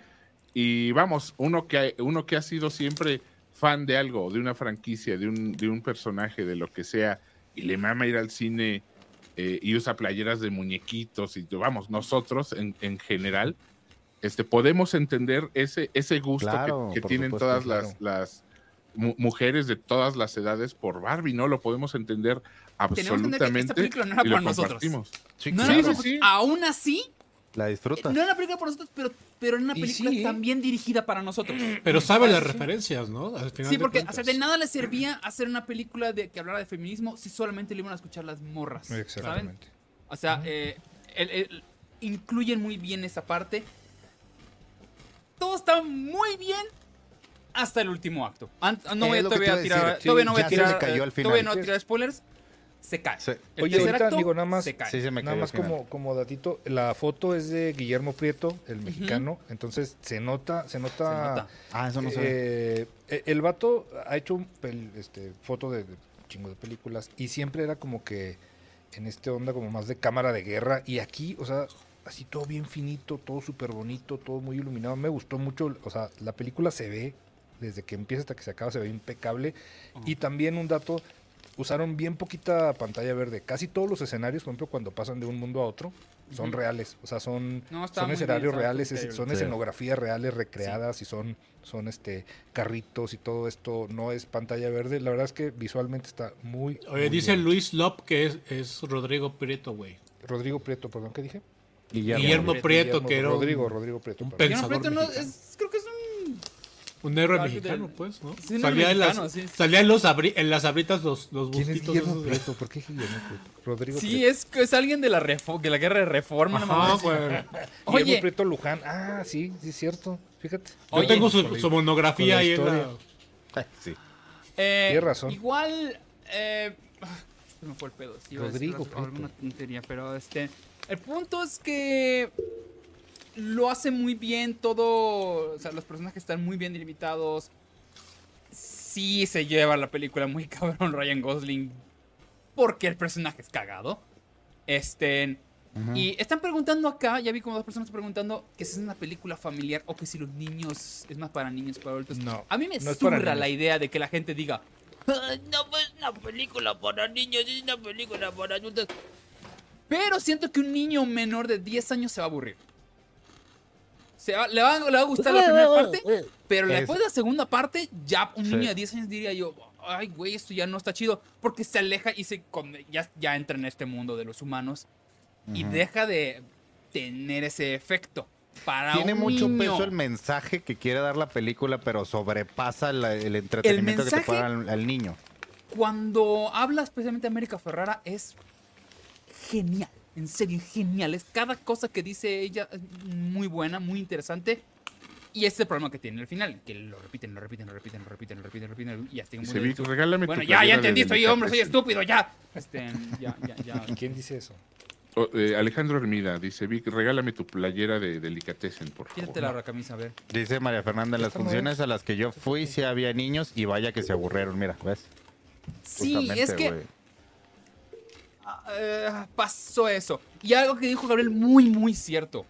y vamos, uno que, uno que ha sido siempre fan de algo, de una franquicia, de un, de un personaje, de lo que sea, y le mama ir al cine eh, y usa playeras de muñequitos, y vamos, nosotros en, en general, este, podemos entender ese, ese gusto que- Claro, que, por tienen supuesto, todas claro. las, las mujeres de todas las edades por Barbie, ¿no? Lo podemos entender Tenemos que entender que absolutamente. esta película no era y lo para nosotros. compartimos. Sí, no Sí, era sí. Aún así, La disfrutas. No era una película para nosotros, pero, pero era una película sí. también dirigida para nosotros. Pero sabe las referencias, ¿no? Al final Sí, de porque o cuentas. sea, de nada le servía hacer una película de que hablara de feminismo si solamente le iban a escuchar las morras. ¿saben? Exactamente. O sea, eh, el- el- incluyen muy bien esa parte. Todo está muy bien hasta el último acto. No voy a todavía tirar, todavía no voy a tirar, cayó al final. todavía no voy a tirar spoilers. Se cae. Sí. El Oye, tercer ahorita, acto digo, nada más- se cae. Sí, se me Nada más como, como datito, la foto es de Guillermo Prieto, el mexicano, entonces se nota, se nota, Se nota. Ah, eso no se ve. eh, el vato ha hecho un pel- este, foto de, de chingo de películas y siempre era como que en este onda como más de cámara de guerra y aquí, o sea, así todo bien finito, todo súper bonito, todo muy iluminado. Me gustó mucho, o sea, la película se ve desde que empieza hasta que se acaba, se ve impecable. Y también un dato, usaron bien poquita pantalla verde. Casi todos los escenarios, por ejemplo, cuando pasan de un mundo a otro, son reales. O sea, son, No, son bien, escenarios reales, es- son Sí. escenografías reales recreadas y son, son este carritos y todo esto. No es pantalla verde. La verdad es que visualmente está muy. Oye, muy dice bien. Luis Lop que es, es Rodrigo Prieto, güey. Rodrigo Prieto, perdón, ¿qué dije? Guillermo, Prieto, Prieto, Guillermo- que era un- Rodrigo, Rodrigo Prieto. un Prieto no, es- creo que es un Un héroe Algo mexicano, del- pues, ¿no? Sí, salía, en las, sí. salía en, los abri- en las abritas los, los ¿Quién es bustitos Guillermo esos Prieto? ¿Por qué Guillermo Prieto? Rodrigo Sí, es, es alguien de la, refo- de la guerra de reforma. Ajá, güey. Guillermo Oye, Prieto Luján. Ah, sí, sí es cierto. Fíjate. Yo Oye, tengo su, su monografía ahí en la... Ay, sí. eh, Tienes razón. Igual, eh, se me fue el pedo. sí, Rodrigo algo- alguna tontería, pero este, el punto es que lo hace muy bien todo, o sea, los personajes están muy bien delimitados. Sí se lleva la película muy cabrón Ryan Gosling porque el personaje es cagado. Este, y están preguntando acá, ya vi como dos personas preguntando que si es una película familiar o que si los niños es más para niños para adultos. No, A mí me no niños. la idea de que la gente diga, "Ah, no pues es una película para niños, es una película para adultos. Pero siento que un niño menor de 10 años se va a aburrir. Se va- le, va, le va a gustar la primera parte, pero Es- después de la segunda parte, ya un Sí. niño de 10 años diría yo, ay, güey, esto ya no está chido, porque se aleja y se con- ya, ya entra en este mundo de los humanos y deja de tener ese efecto. Para Tiene un mucho niño. peso el mensaje que quiere dar la película, pero sobrepasa la- el entretenimiento que te puede dar al, al niño. Cuando habla especialmente de América Ferrara es genial, en serio, genial. Es cada cosa que dice ella es muy buena, muy interesante. Y ese es el problema que tiene al final, que lo repiten, lo repiten, lo repiten, lo repiten, lo repiten, lo repiten, y hasta un Vic, de- regálame Bueno, tu ya, ya entendí, soy hombre, soy estúpido, ya. Este, ya, ya, ya. ¿Quién dice eso? Oh, eh, Alejandro Hermida dice, Vic, regálame tu playera de Delicatessen, por favor. Quítate la camisa, a ver. Dice María Fernanda, en las funciones a las que yo fui sí había niños y vaya que se aburrieron, mira, ¿ves? Sí, Justamente, es que. Ah, pasó eso. Y algo que dijo Gabriel muy, muy cierto.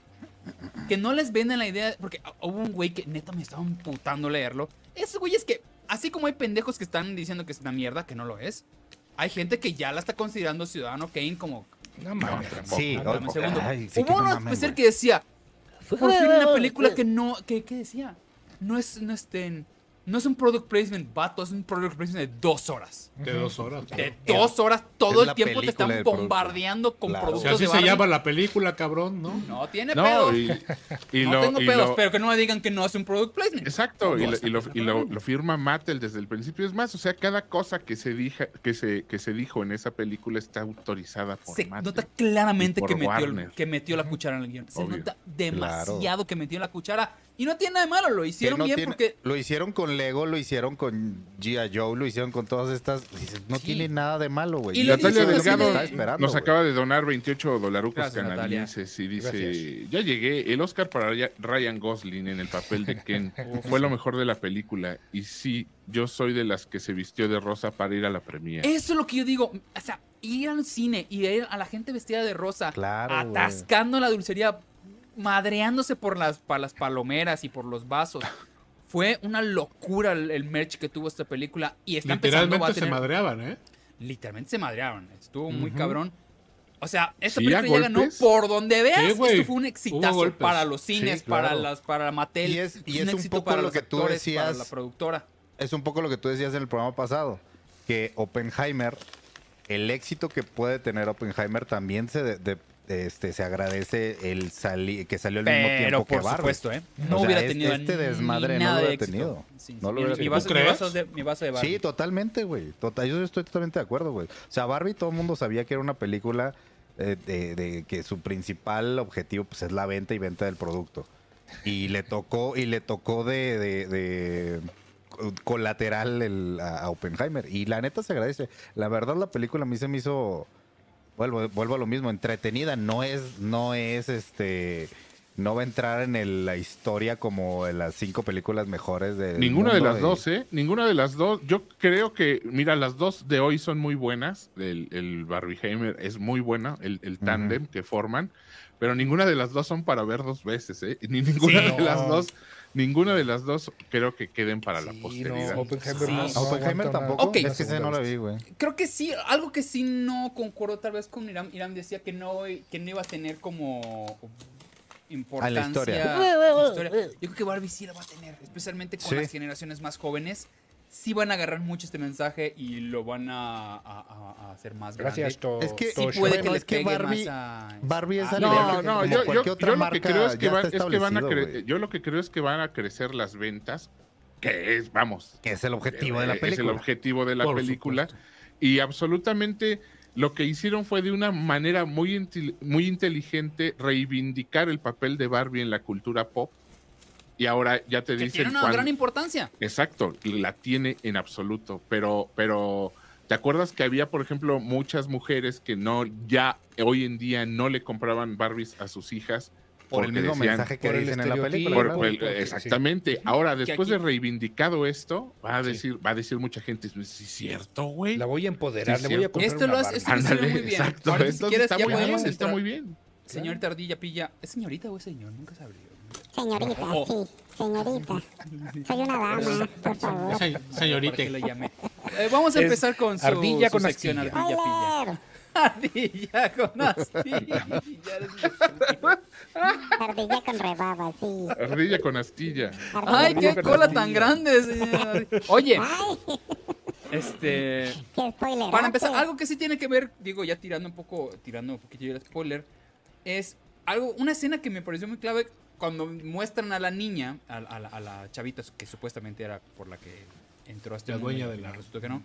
Que no les venden la idea, porque hubo un güey que neta me estaba emputando leerlo. Esos güeyes que, así como hay pendejos que están diciendo que es una mierda, que no lo es, hay gente que ya la está considerando ciudadano Kane como... No mames. Sí, Ah, dame un o- segundo. ay, sí que hubo no uno especial que decía, por fin una película que no, que, ¿qué decía? No es, no este, no es un product placement, vato, es un product placement de dos horas. De dos horas. De dos horas, todo Es el tiempo te están bombardeando con Claro. Si productos así de se llama la película, cabrón, ¿no? No tiene No, pedos. y, y no lo, tengo y pedos, lo- pero que no me digan que no es un product placement. Exacto, y, lo, está y lo- y lo- perfecto. lo firma Mattel desde el principio. Es más, o sea, cada cosa que se, dija, que se, que se dijo en esa película está autorizada por Se Mattel. nota claramente que metió, que metió la cuchara en el guion. Se Obvio. nota demasiado que metió la cuchara. Y no tiene nada de malo, lo hicieron no bien tiene- porque... Lo hicieron con Lego, lo hicieron con G.I. Joe, lo hicieron con todas estas. dices, no Sí. tiene nada de malo, güey. Y Natalia Delgado de- nos acaba de donar 28 dolarucos canadienses y dice, Gracias. ya llegué, el Oscar para Rya- Ryan Gosling en el papel de Ken fue lo mejor de la película y sí, yo soy de las que se vistió de rosa para ir a la premiere. Eso es lo que yo digo. O sea, ir al cine y ver a la gente vestida de rosa, Claro, atascando la dulcería, madreándose por las, pa- las palomeras y por los vasos. Fue una locura el, el merch que tuvo esta película y está empezando va a Literalmente se tener... madreaban, ¿eh? literalmente se madrearon. Estuvo muy cabrón. O sea, esta Sí, película ya ganó por donde veas. Sí, esto fue un exitazo para los cines, Sí, claro. para las para Mattel. Y es- y es un éxito poco lo los que tú actores, decías. para la productora. Es un poco lo que tú decías en el programa pasado, que Oppenheimer, el éxito que puede tener Oppenheimer también se de- de- este, se agradece el sali- que salió al mismo Pero tiempo que por Barbie. supuesto, ¿eh? No O sea, hubiera este- tenido este desmadre no nada lo hubiera tenido. Sí, No lo mi- hubiera mi, tenido. vaso, ¿Tú mi crees? vaso de, mi vaso de Barbie. Sí, totalmente, güey. Tota- yo estoy totalmente de acuerdo, güey. O sea, Barbie todo el mundo sabía que era una película eh, de, de que su principal objetivo pues es la venta y venta del producto. Y le tocó, y le tocó de, de- de colateral el- a, a Oppenheimer. Y la neta se agradece. La verdad, la película a mí se me hizo. Vuelvo, vuelvo a lo mismo, entretenida. No es, no es este. No va a entrar en el- la historia como en las cinco películas mejores de. Ninguna de las dos, ¿eh? Ninguna de las dos. Yo creo que, mira, las dos de hoy son muy buenas. El, el Barbieheimer es muy buena, el, el tándem que forman. Pero ninguna de las dos son para ver dos veces, ¿eh? Ni ninguna Sí, de las dos, ninguna de las dos creo que queden para la posteridad. no, Oppenheimer Sí. no- no Oppenheimer aguanta tampoco. Ok. Es que ese no lo vi, güey. Creo que sí, algo que sí no concuerdo tal vez con Irán. Irán decía que no, que no iba a tener como importancia. historia. historia. Yo creo que Barbie sí la va a tener, especialmente con Sí. las generaciones más jóvenes. Sí van a agarrar mucho este mensaje y lo van a, a- a- a hacer más Gracias, grande. to, Es que- Sí puede Bueno, que le es que Barbie- más a... Barbie es No, que no, yo, lo que marca creo es que, es que van a yo lo que creo es que van a crecer las ventas, que es, vamos, Que es el objetivo de la Eh, Es película. el objetivo de la Por película. supuesto. Y absolutamente lo que hicieron fue de una manera muy, muy inteligente reivindicar el papel de Barbie en la cultura pop. Y ahora ya te que dicen tiene una cuán- gran importancia. Exacto, la tiene en absoluto. Pero, pero, ¿te acuerdas que había, por ejemplo, muchas mujeres que no, ya hoy en día no le compraban Barbies a sus hijas? Por el mismo decían- mensaje que dicen en la película. por- ¿no? por el- porque sí. exactamente. Ahora, después aquí- de reivindicado esto, va a Sí. decir, va a decir mucha gente, ¿sí es cierto, güey? La voy a empoderar, Sí, le voy a comprar Esto una lo hace- esto Ándale, muy bien. exacto. Si Entonces quieres, está ya muy bien, está muy bien. Señorita Ardilla Pilla, ¿es señorita o es señor? Nunca sabré. Señorita, Oh. sí, señorita. Soy una dama, por favor. Se- ¿Para señorita. Eh, vamos a Es empezar con su, ardilla su con sección astilla. Ardilla Ardilla con astilla. Ardilla con rebaba, sí. Ardilla con astilla. Ardilla Ay, qué astilla. cola tan grande, señor. Oye, Ay, este... qué spoiler. Para empezar, algo que sí tiene que ver, digo, ya tirando un poco, tirando un poquillo el spoiler, es algo, una escena que me pareció muy clave cuando muestran a la niña, a, a la, a la chavita que supuestamente era por la que entró a este La mundo dueña de la- resultó que no.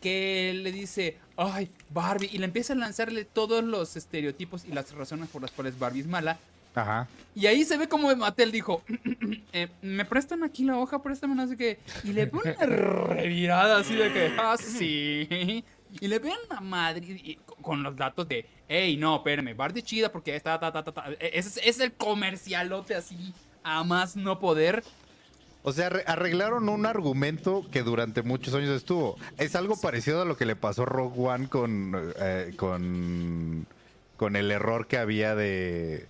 Que le dice, ay, Barbie, y le empieza a lanzarle todos los estereotipos y las razones por las cuales Barbie es mala. Ajá. Y ahí se ve como Mattel dijo, eh, me prestan aquí la hoja, préstame no sé qué. Y le pone una revirada así de que, ah, sí. Y le pegan una madre y- con- los datos de, hey, no, espérame, Barbie chida porque está, ta, ta, ta, ta. Es, es el comercialote así, a más no poder. O sea, arre- arreglaron un argumento que durante muchos años estuvo. Es algo parecido a lo que le pasó a Rogue One con, eh, con, con el error que había de,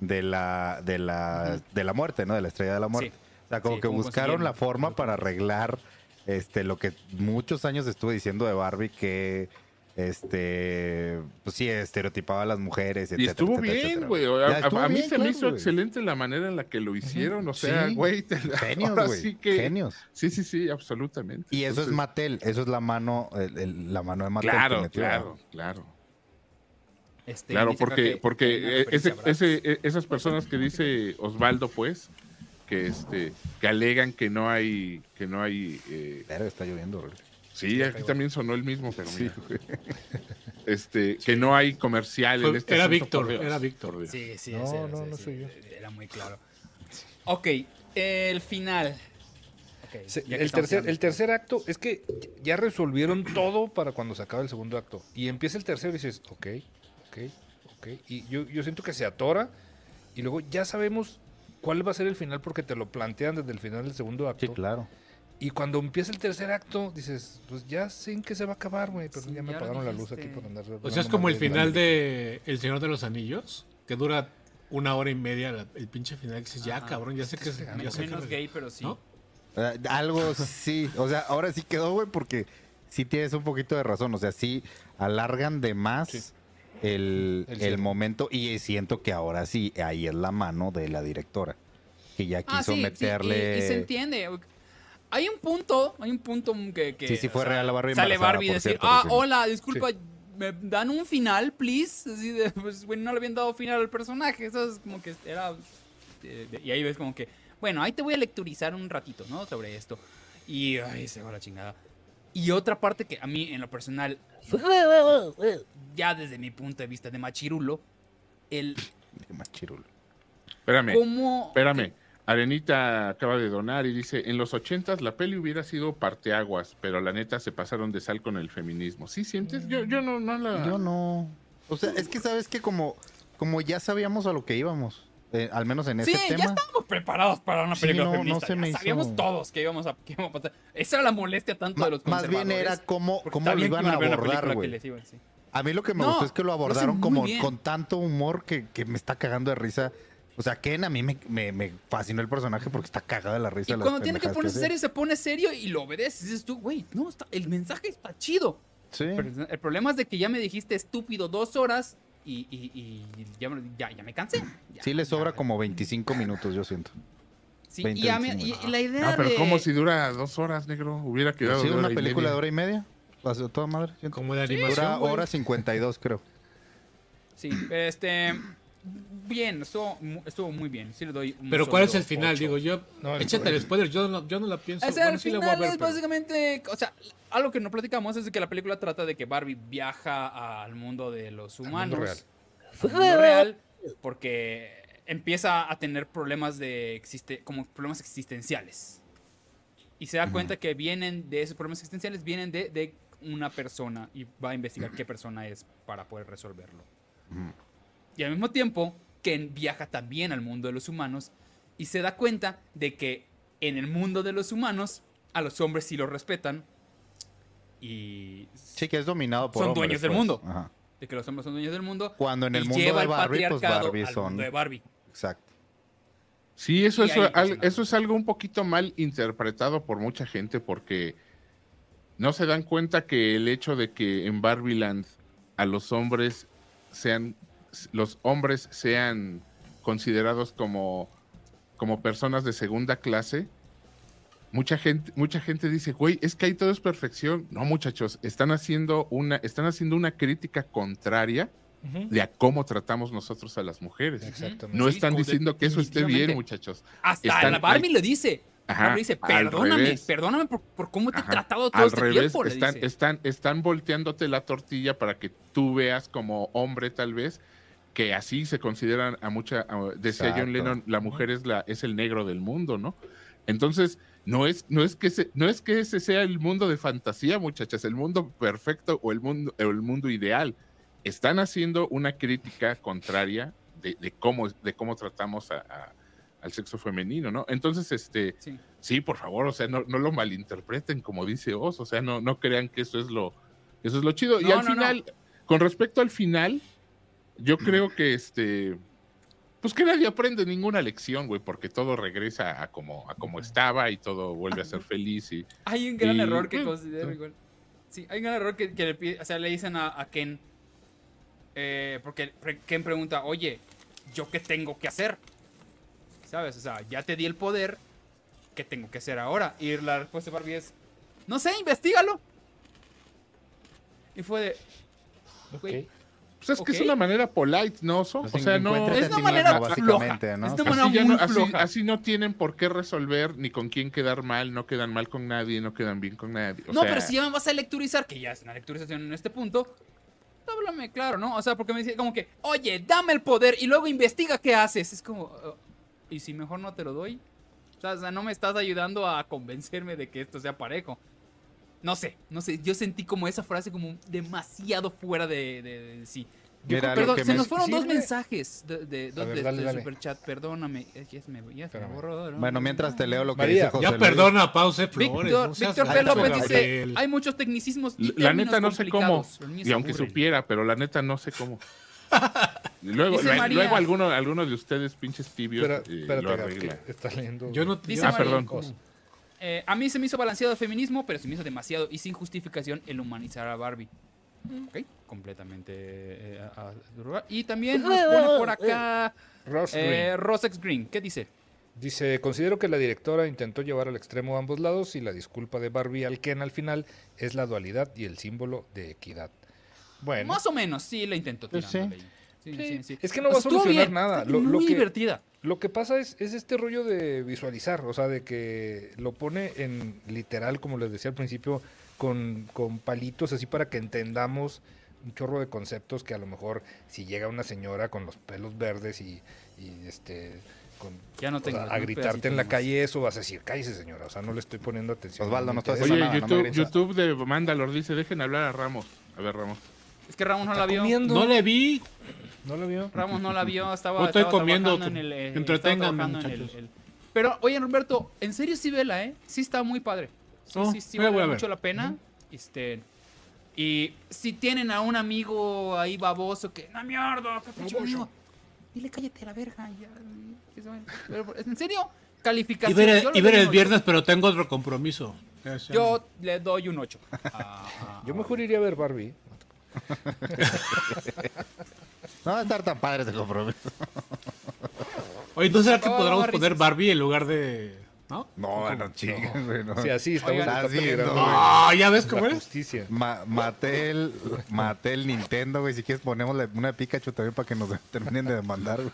de, la, de, la, de la muerte, ¿no? De la estrella de la muerte. Sí. O sea, como Sí, que buscaron la forma para arreglar este, lo que muchos años estuve diciendo de Barbie que... Este, pues sí, estereotipaba a las mujeres, Y etcétera, estuvo etcétera, bien, güey. A, a- estuvo a mí bien, se me hizo excelente la manera en la que lo hicieron. O sea, güey. Genios, güey. sí que- Genios. Sí, sí, sí, absolutamente. Y eso es Mattel, eso es la mano, el- el- la mano de Mattel. que Claro, metió. claro, claro. Este, Claro, porque, porque ese, ese, esas personas que dice Osvaldo, pues, que este, que alegan que no hay, que no hay, eh, Pero está lloviendo, sí, aquí también sonó el mismo, pero mira, este, que no hay comercial Fue- en este era Víctor, era Víctor. Sí, sí, No, ese- no, ese- no soy yo. Era muy claro. Ok, el final. Se- el, tercer, hablando- el tercer acto es que ya resolvieron todo para cuando se acaba el segundo acto. Y empieza el tercero y dices, ok, ok, ok. Y yo, yo siento que se atora y luego ya sabemos cuál va a ser el final porque te lo plantean desde el final del segundo acto. Sí, claro. Y cuando empieza el tercer acto, dices, pues ya sé en qué se va a acabar, güey. Pero Sí, ya me ya apagaron la luz aquí por andar. O sea, es como el final de El Señor de los Anillos, que dura una hora y media la- el pinche final. Que dices, ya, cabrón, ya sé que... Sí, ya sé que- Menos gay, pero sí. ¿No? Eh, algo sí, o sea, ahora sí quedó, güey, porque sí tienes un poquito de razón. O sea, sí alargan de más Sí. El, El el momento y siento que ahora sí, ahí es la mano de la directora. Que ya quiso Ah, sí, sí, meterle. y, y se entiende. Hay un punto, hay un punto que... que Sí, sí fue real la Barbie Sale Barbie y decir, cierto, ah, sí. hola, disculpa, me dan un final, please. Así de, pues, güey, no le habían dado final al personaje. Eso es como que era. eh, y ahí ves como que, bueno, ahí te voy a lecturizar un ratito, ¿no? Sobre esto. Y, ay, se va la chingada. Y otra parte que a mí, en lo personal, ya desde mi punto de vista de machirulo, el De machirulo. Espérame, cómo. espérame. Arenita acaba de donar y dice, en los ochentas la peli hubiera sido parteaguas, pero la neta se pasaron de sal con el feminismo. ¿Sí sientes? Yo, yo no, no la... Yo no. O sea, es que sabes que como, como ya sabíamos a lo que íbamos, eh, al menos en Sí, ese ya tema. estábamos preparados para una Sí, película no, no feminista. se ya me hizo- sabíamos todos que íbamos a, que íbamos a pasar. Esa era la molestia tanto Ma- de los más bien era conservadores, cómo, cómo lo iban a abordar, güey. sí. A mí lo que me No, gustó es que lo abordaron como bien. con tanto humor que, que me está cagando de risa. O sea, Ken a mí me, me, me fascinó el personaje porque está cagado de la risa. Y de las cuando tiene que ponerse serio, se pone serio y lo obedeces. Dices tú, güey, no, está- el mensaje está chido. Sí. Pero el problema es de que ya me dijiste estúpido dos horas y, y- y ya, me- ya, ya me cansé. Ya, Sí le sobra ya. como 25 minutos, yo siento. Sí, 20, y, a mí- 25. y- y la idea Ah, pero de... como si dura dos horas, negro. Hubiera quedado Sí, una película de hora y media. De toda madre. Como de animación. Dura hora 52, creo. Sí, este... Bien, estuvo, mu- estuvo muy bien. Sí le doy un Pero ¿cuál es el final? Digo, yo. No, el- échate el spoiler. Yo no, yo no la pienso. O sea, bueno, al sí la voy final a ver, es pero- básicamente, o sea, algo que no platicamos es de que la película trata de que Barbie viaja al mundo de los mundo humanos. real. al mundo real, porque empieza a tener problemas de existe como problemas existenciales. Y se da cuenta que vienen de esos problemas existenciales, vienen de, de una persona y va a investigar qué persona es para poder resolverlo. Y al mismo tiempo, Ken viaja también al mundo de los humanos y se da cuenta de que en el mundo de los humanos a los hombres sí los respetan y Sí, que es dominado por Son hombres, dueños del pues. mundo. Ajá. de que los hombres son dueños del mundo Cuando en el y mundo lleva de el Barbie, pues Barbie al son... mundo de Barbie. Exacto. Sí, eso Y es, ahí al- pasa nada. eso es algo un poquito mal interpretado por mucha gente porque no se dan cuenta que el hecho de que en Barbieland a los hombres sean los hombres sean considerados como como personas de segunda clase mucha gente mucha gente dice güey es que ahí todo es perfección no muchachos están haciendo una están haciendo una crítica contraria de a cómo tratamos nosotros a las mujeres. Exactamente. no Sí, están diciendo que eso esté bien muchachos. Hasta Están- la Barbie lo dice. Ajá, Barbie dice, perdóname, perdóname por, por cómo te he Ajá, tratado todo Al este revés, tiempo. le están, están, están volteándote la tortilla para que tú veas como hombre tal vez que así se consideran a mucha, a- decía Exacto. John Lennon, la mujer es la, es el negro del mundo, ¿no? Entonces, no es, no es que ese, no es que ese sea el mundo de fantasía, muchachas, el mundo perfecto o el mundo, el mundo ideal. Están haciendo una crítica contraria de, de cómo, de cómo tratamos a- a- al sexo femenino, ¿no? Entonces, este, Sí. Sí, por favor, o sea, no, no lo malinterpreten como dice Oz, o sea, no, no crean que eso es lo, eso es lo chido. y al no, final, con respecto al final, yo creo que este, pues que nadie aprende ninguna lección, güey, porque todo regresa a como, a como estaba y todo vuelve a ser feliz y Hay un gran Y- error que Mm, considero sí. igual. Sí, hay un gran error que, que le, pide- o sea, le dicen a, a Ken. eh, porque pre- Ken pregunta, oye, ¿yo qué tengo que hacer? ¿Sabes? O sea, ya te di el poder. ¿Qué tengo que hacer ahora? Y la respuesta de Barbie es, no sé, investigalo. Y fue de, güey, Ok. Pues es que es una manera polite, ¿no? Pues o sea, no, Es una manera floja. ¿no? Es una manera así, muy no, así, floja. así no tienen por qué resolver ni con quién quedar mal, no quedan mal con nadie, no quedan bien con nadie. o no, sea, pero si ya me vas a lecturizar, que ya es una lecturización en este punto, háblame claro, ¿no? O sea, porque me dice como que, oye, dame el poder y luego investiga qué haces. Es como, "Oh, ¿y si mejor no te lo doy? O sea, o sea, no me estás ayudando a convencerme de que esto sea parejo. No sé, no sé, yo sentí como esa frase como demasiado fuera de, de- de sí. Yo Mira, perdón, se me nos fueron dos mensajes de, de, dos ver, de- dale, de dale. superchat, perdóname, ya me, ya se me Espérame. borró, ¿no? Bueno, mientras te leo lo que María, dice José Ya Luis. perdona, pause Flores. Víctor, no Víctor P. López dice, hay muchos tecnicismos y La neta no sé cómo. Y aunque supiera, pero la neta no sé cómo. Luego, la- luego alguno, alguno de ustedes, pinches tibios, eh, espérate, lo arregla. está leyendo. Yo no Dice Ah, María, perdón. Cosa. Eh, a mí se me hizo balanceado el feminismo, pero se me hizo demasiado y sin justificación el humanizar a Barbie. Ok, completamente. eh, a- a- y también nos pone por acá Green. eh, Rosex Green. ¿Qué dice? Dice, considero que la directora intentó llevar al extremo ambos lados y la disculpa de Barbie al Ken al final es la dualidad y el símbolo de equidad. Bueno. Más o menos, sí la intentó Pues tirándole sí. Ahí. Sí, sí, sí. Es que no va a solucionar bien, nada. lo muy que- divertida. Lo que pasa es, es este rollo de visualizar, o sea, de que lo pone en literal, como les decía al principio, con, con palitos así para que entendamos un chorro de conceptos que a lo mejor si llega una señora con los pelos verdes y, y, este con, Ya no o tengo, sea, un a gritarte en la calle eso, vas a decir, cállese señora, o sea, no le estoy poniendo atención. Osvaldo, no estás. Oye, nada, no YouTube, grites. YouTube de Mandalor dice, dejen hablar a Ramos. A ver, Ramos. Es que Ramos no la vio. comiendo. No le vi. ¿No lo vio? Ramos no la vio, estaba, No estoy estaba comiendo, trabajando en el... eh, entreténganme, estaba trabajando en el- muchachos. el- Pero, oye, Roberto, en serio sí vela, ¿eh? Sí está muy padre. Sí, Oh, sí, sí a vale ver. mucho la pena. Este... Y si tienen a un amigo ahí baboso que... ¡No mierda! ¡Qué pinche amigo! Dile cállate a la verga. ya. Pero, ¿En serio? Y Calificación. ver, yo le y doy ver un el ocho. viernes, pero tengo otro compromiso. Yo le doy un 8. Yo mejor iría a ver Barbie. No va a estar tan padre ese compromiso. Oye, ¿no será que Oh, podríamos poner Barbie en lugar de. ¿No? No, no chingues, güey. No. Sí, así estamos Oigan, está así, no. güey, Ah, ya ves la cómo es. justicia. Ma- Mattel, Mattel, Nintendo, güey. Si quieres ponemos una de Pikachu también para que nos terminen de demandar, güey.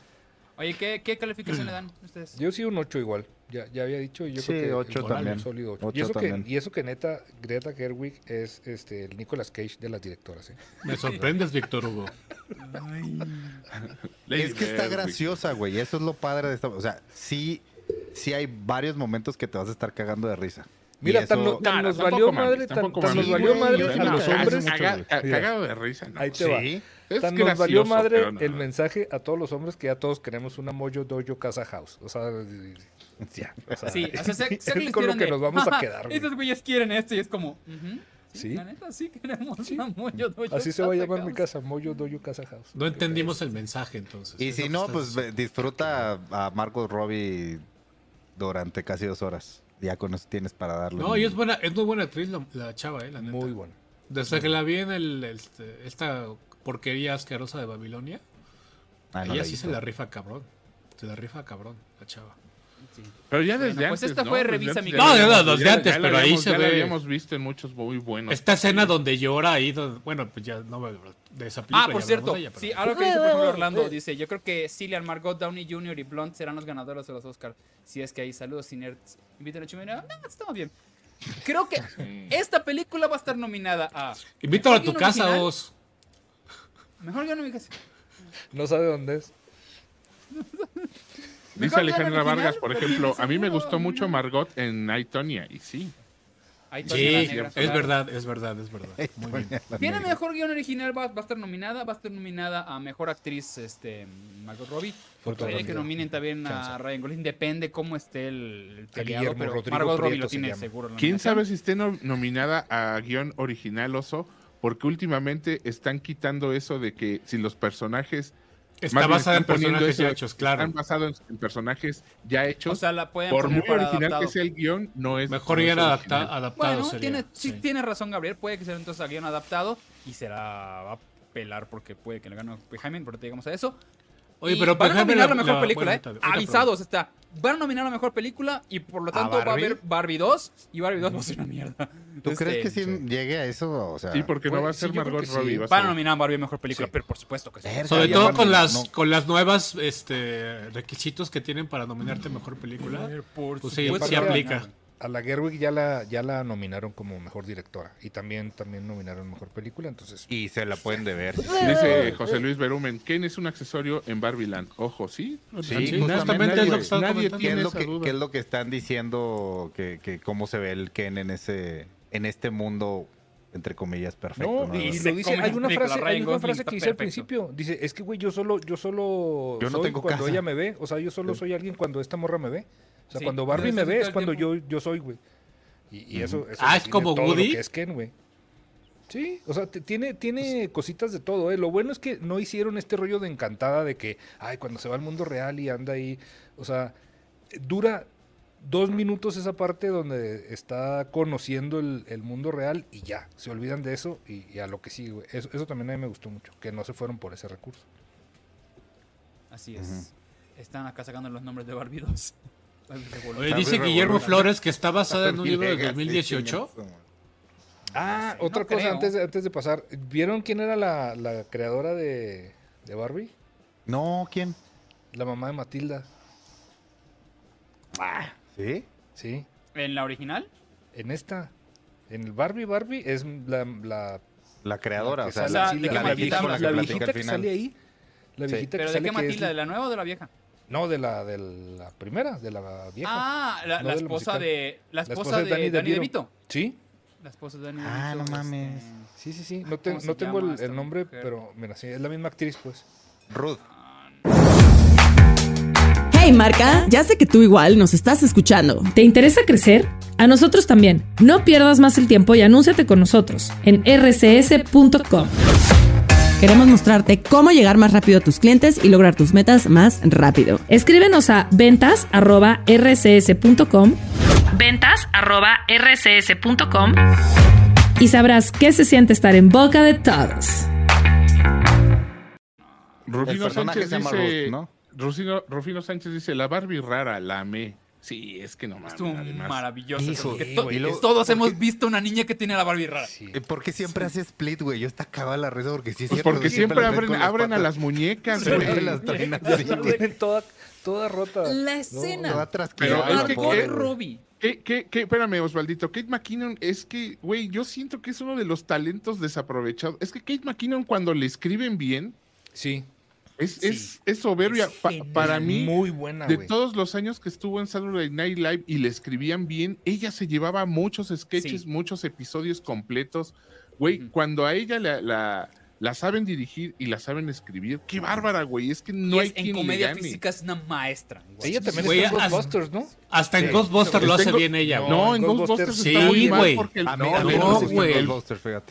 Oye, ¿qué, qué calificación le dan ustedes? Yo sí un 8 igual. Ya, ya había dicho y yo Sí, creo que ocho igual, también. un sólido 8. Ocho y, eso que, también. y eso que neta, Greta Gerwig es este, el Nicolas Cage de las directoras. ¿eh? Me sorprendes, Víctor Hugo. Lady es que está graciosa, güey. Eso es lo padre de esta. O sea, sí, sí hay varios momentos que te vas a estar cagando de risa. Mira, tan, eso- tan No, nos valió madre, tan, tan nos valió madre a los hombres. Cagado de risa, ¿no? Ahí te va. Sí. Es Tan nos valió madre no. el mensaje a todos los hombres que ya todos queremos una Moyo Dojo Casa House. O sea, ya. O sea, Sí, o sea, es con lo que de, nos vamos a "Ja, quedar. güey. Esos güeyes quieren esto y es como, sí, Sí. la neta sí queremos una Moyo Dojo Así se va a llamar mi House". casa, Moyo Dojo Casa House. No entendimos el mensaje entonces. Y si no, pues diciendo. disfruta a Marcos Robbie durante casi dos horas. Ya con eso tienes para darle. No, un- y es buena, es muy buena actriz la, la chava, eh, la neta. Muy bueno. Desde que la vi en el, este, esta porquería asquerosa de Babilonia, Ah, no ella sí se la rifa cabrón. Se la rifa cabrón, la chava. Sí. Pero ya Bueno, desde pues antes, esta ¿no? fue Desde Revisa mi No, la de habíamos- los de ya- antes, ya pero ahí se ya la ve. habíamos visto en muchos muy buenos. Esta escena donde llora ahí, donde- bueno, pues ya no me- de esa película. Ah, por cierto, ella, pero- sí, algo que dice por ejemplo Orlando, dice, yo creo que Cillian, Margot Downey Jr. y Blunt serán los ganadores de los Oscars. Si es que hay saludos, sin nerds. Inviten a Chumera. No, estamos bien. Creo que esta película va a estar nominada a Invítalo a Mejor tu casa, original. Os. Mejor guion original. No sabe dónde es. Dice Alejandra Vargas, por ejemplo, a mí me gustó mucho. Margot en Aitonia, y sí. Sí, Negra, es verdad, es verdad, es verdad. Muy bien. Tiene mejor guion original, va, va a estar nominada, va a estar nominada a mejor actriz, este, Margot Robbie. Puede que nominen también a. Ryan Gosling, depende cómo esté el, el peleado, pero Rodrigo Margot Robbie Prieto lo tiene seguro. ¿Quién sabe si esté no- nominada a guion original, Oso? Porque últimamente están quitando eso de que si los personajes... Está basada en personajes eso ya hechos, claro. Están basados en personajes ya hechos. O sea, la pueden por muy original adaptado. que sea el guion, no es... Mejor no bien adapta- adaptado Bueno, sería. tiene, sí, sí. tiene razón Gabriel, puede que sea entonces a guion adaptado y se la va a pelar porque puede que le gane Jaime, pero te digamos a eso. Oye, pero van a nominar la, mejor película, bueno, ¿eh? Avisados está. Van a nominar la mejor película y por lo ¿A tanto va a haber Barbie 2 y Barbie 2 va a ser una mierda. ¿Tú Este, crees que sí, llegue a eso? O sea, Sí, porque no va a sí, ser creo Margot sí. Robbie. va a Van a nominar a Barbie mejor película, Sí. pero por supuesto que sí. Verga, Sobre todo Barbie con las, no- con las nuevas este, requisitos que tienen para nominarte mejor película. Por Pues sí, sí aplica. A- la Gerwig ya la, ya la nominaron como mejor directora. Y también, también nominaron mejor película. Entonces, Y se la pueden deber. Dice José Luis Berumen, Ken es un accesorio en Barbieland. Ojo, ¿sí? Sí, justamente justamente es lo que estaba nadie comentando. ¿Qué es, tiene lo que, duda. qué es lo que están diciendo? Que, que cómo se ve el Ken en ese en este mundo, entre comillas, perfecto. No, ¿no? y Se lo dice, hay una frase, hay una frase que dice al principio. Dice, es que güey, yo solo, yo solo Yo no soy tengo cuando casa. ella me ve. O sea, yo solo soy alguien cuando esta morra me ve. O sea, Sí, cuando Barbie me ve es cuando yo, tiempo. yo soy, güey. Y, y eso, eso Ah, es como todo lo Woody. que es Ken, güey. Sí, o sea, tiene, tiene cositas de todo, ¿eh? Lo bueno es que no hicieron este rollo de encantada de que, ay, cuando se va al mundo real y anda ahí, o sea, dura dos minutos esa parte donde está conociendo el, el mundo real y ya, se olvidan de eso y, y a lo que sigue, güey. Eso, eso también a mí me gustó mucho, que no se fueron por ese recurso. Así es. Están acá sacando los nombres de Barbie 2. Oye, dice Guillermo Flores que está basada en un libro de Villegas, 2018. sí, chingazo. Ah, sé, otra no cosa creo. antes de, antes de pasar. ¿Vieron quién era la, la creadora de, de Barbie? No, ¿quién? La mamá de Matilda. ¿Sí? Sí. ¿En la original? En esta. En el Barbie Barbie es la, la La creadora, la o que sea, sale- la, O sea, ¿de qué la Matilda viejita que sale ahí. La Sí. viejita ¿Pero que de sale qué Matilda? ¿De la nueva o de la vieja? No, de la, de la primera, de la vieja. Ah, la, no la del esposa de. La La esposa de Danny, DeVito. DeVito. Sí, La esposa de Danny Ah, DeVito, no mames. este, sí, sí, sí. Ah, No, te- ¿cómo se no tengo el, nombre, mujer? pero mira, sí, es la misma actriz, pues. Ruth. Hey Marca, ya sé que tú igual nos estás escuchando. ¿Te interesa crecer? A nosotros también. No pierdas más el tiempo y anúnciate con nosotros en rcs.com. Queremos mostrarte cómo llegar más rápido a tus clientes y lograr tus metas más rápido. Escríbenos a ventas@rcs.com. ventas@rcs.com y sabrás qué se siente estar en boca de todos. Rufino Sánchez dice, Ruth, ¿no? Rufino, Rufino Sánchez dice, la Barbie rara, la amé. Sí, es que no mames, Estuvo además. maravilloso. Hijo, porque sí, to- güey, y luego- todos porque- hemos visto una niña que tiene la Barbie rara. Sí. Eh, ¿Por qué siempre hace split, güey? Yo está acabada la risa porque sí es Pues cierto, porque siempre traen abren, las abren a las muñecas, Siempre güey. las tienen toda, toda rota. La No, escena. va Pero trasquilada es la que- que-. Robbie. ¿Qué, qué, qué? Espérame, Osvaldito. Kate McKinnon es que, güey, yo siento que es uno de los talentos desaprovechados. Es que Kate McKinnon cuando le escriben bien, Sí. Es, Sí. es, es soberbia. Es Pa- genial. para mí, Muy buena, de todos los años que estuvo en Saturday Night Live y le escribían bien, ella se llevaba muchos sketches, Sí. muchos episodios completos. Güey, cuando a ella la, la, la saben dirigir y la saben escribir, qué bárbara, güey. Es que no Y hay es- en quien le comedia gane. física es una maestra. güey. Ella también Güey, está en Ghostbusters, ¿no? Hasta en Sí. Ghostbusters lo hace bien ella, güey. No, en en Ghostbusters, Ghostbusters está sí, muy mal porque el, A mí no, no, güey, el-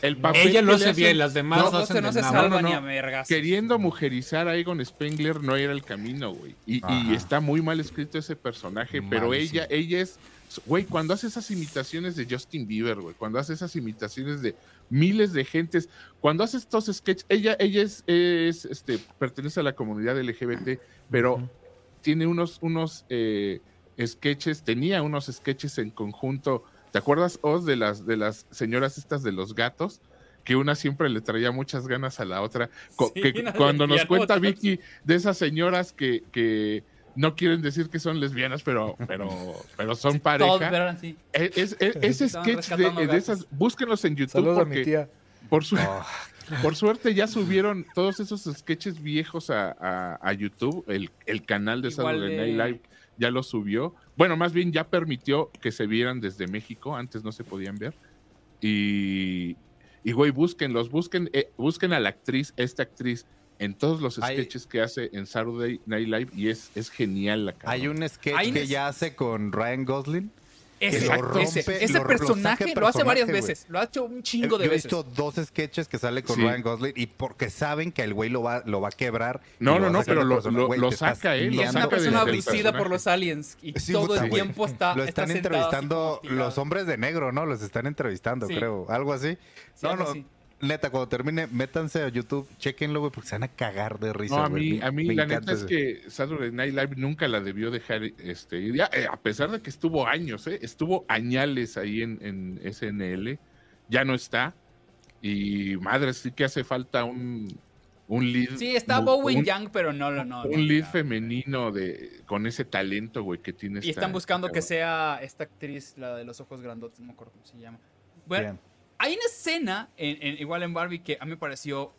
el papel Ella lo hace hacen- bien, las demás No, lo hacen no se no, ni no. a vergas. queriendo mujerizar a Egon Spengler no era el camino, güey. Y, está muy mal escrito ese personaje, pero ella, ella es, güey, cuando hace esas imitaciones de Justin Bieber, güey, cuando hace esas imitaciones de miles de gentes, cuando hace estos sketches, ella, ella es, es, este, pertenece a la comunidad LGBT, pero tiene unos, unos eh, sketches, tenía unos sketches en conjunto. ¿Te acuerdas, Oz, de las, de las señoras estas de los gatos? Que una siempre le traía muchas ganas a la otra. Co- Sí, que unas cuando nos cuenta. Vicky de esas señoras que, que no quieren decir que son lesbianas, pero, pero, pero son Todos, pareja. pero eran así. Es, es- es- sketch de, esas, búsquenlos en YouTube Saludos a mi porque tía. por, su- Oh, por suerte ya subieron todos esos sketches viejos a, a- a YouTube. El, el canal de Saturday de- Night Live ya lo subió. Bueno, más bien ya permitió que se vieran desde México. Antes no se podían ver. Y, y güey, búsquenlos. Busquen, eh, busquen a la actriz, esta actriz, en todos los Hay- sketches que hace en Saturday Night Live. Y es, es genial la Hay cabrón. un sketch Hay que ya hace con Ryan Gosling. Ese, lo rompe, ese, lo- ese lo personaje lo hace varias veces. Lo ha hecho un chingo de Yo he veces. visto dos sketches que sale con Sí. Ryan Gosling y porque saben que el güey lo va, lo va a quebrar. No, no, no, pero lo- persona. lo- saca, ¿eh? Es una persona personaje. por los aliens. Y Sí, todo puta, el tiempo está. Lo está están entrevistando los hombres de negro, ¿no? Los están entrevistando, Sí. creo. Algo así. Sí, no, no. Neta, cuando termine, métanse a YouTube, chequenlo, güey, porque se van a cagar de risa. No, a mí, a mí me la neta es que Saturday Night Live nunca la debió dejar este, ir. Ya, eh, a pesar de que estuvo años, ¿eh? estuvo añales ahí en, en SNL, ya no está. Y madre, sí que hace falta un, un lead. Sí, está Bowen un, Young, pero no, no, no. un lead no. femenino de, con ese talento, güey, que tiene Y esta- están buscando esta que sea esta actriz, la de los ojos grandotes, no me acuerdo cómo se llama. Bueno, Bien. Hay una escena, en, en- igual en Barbie, que a mí me pareció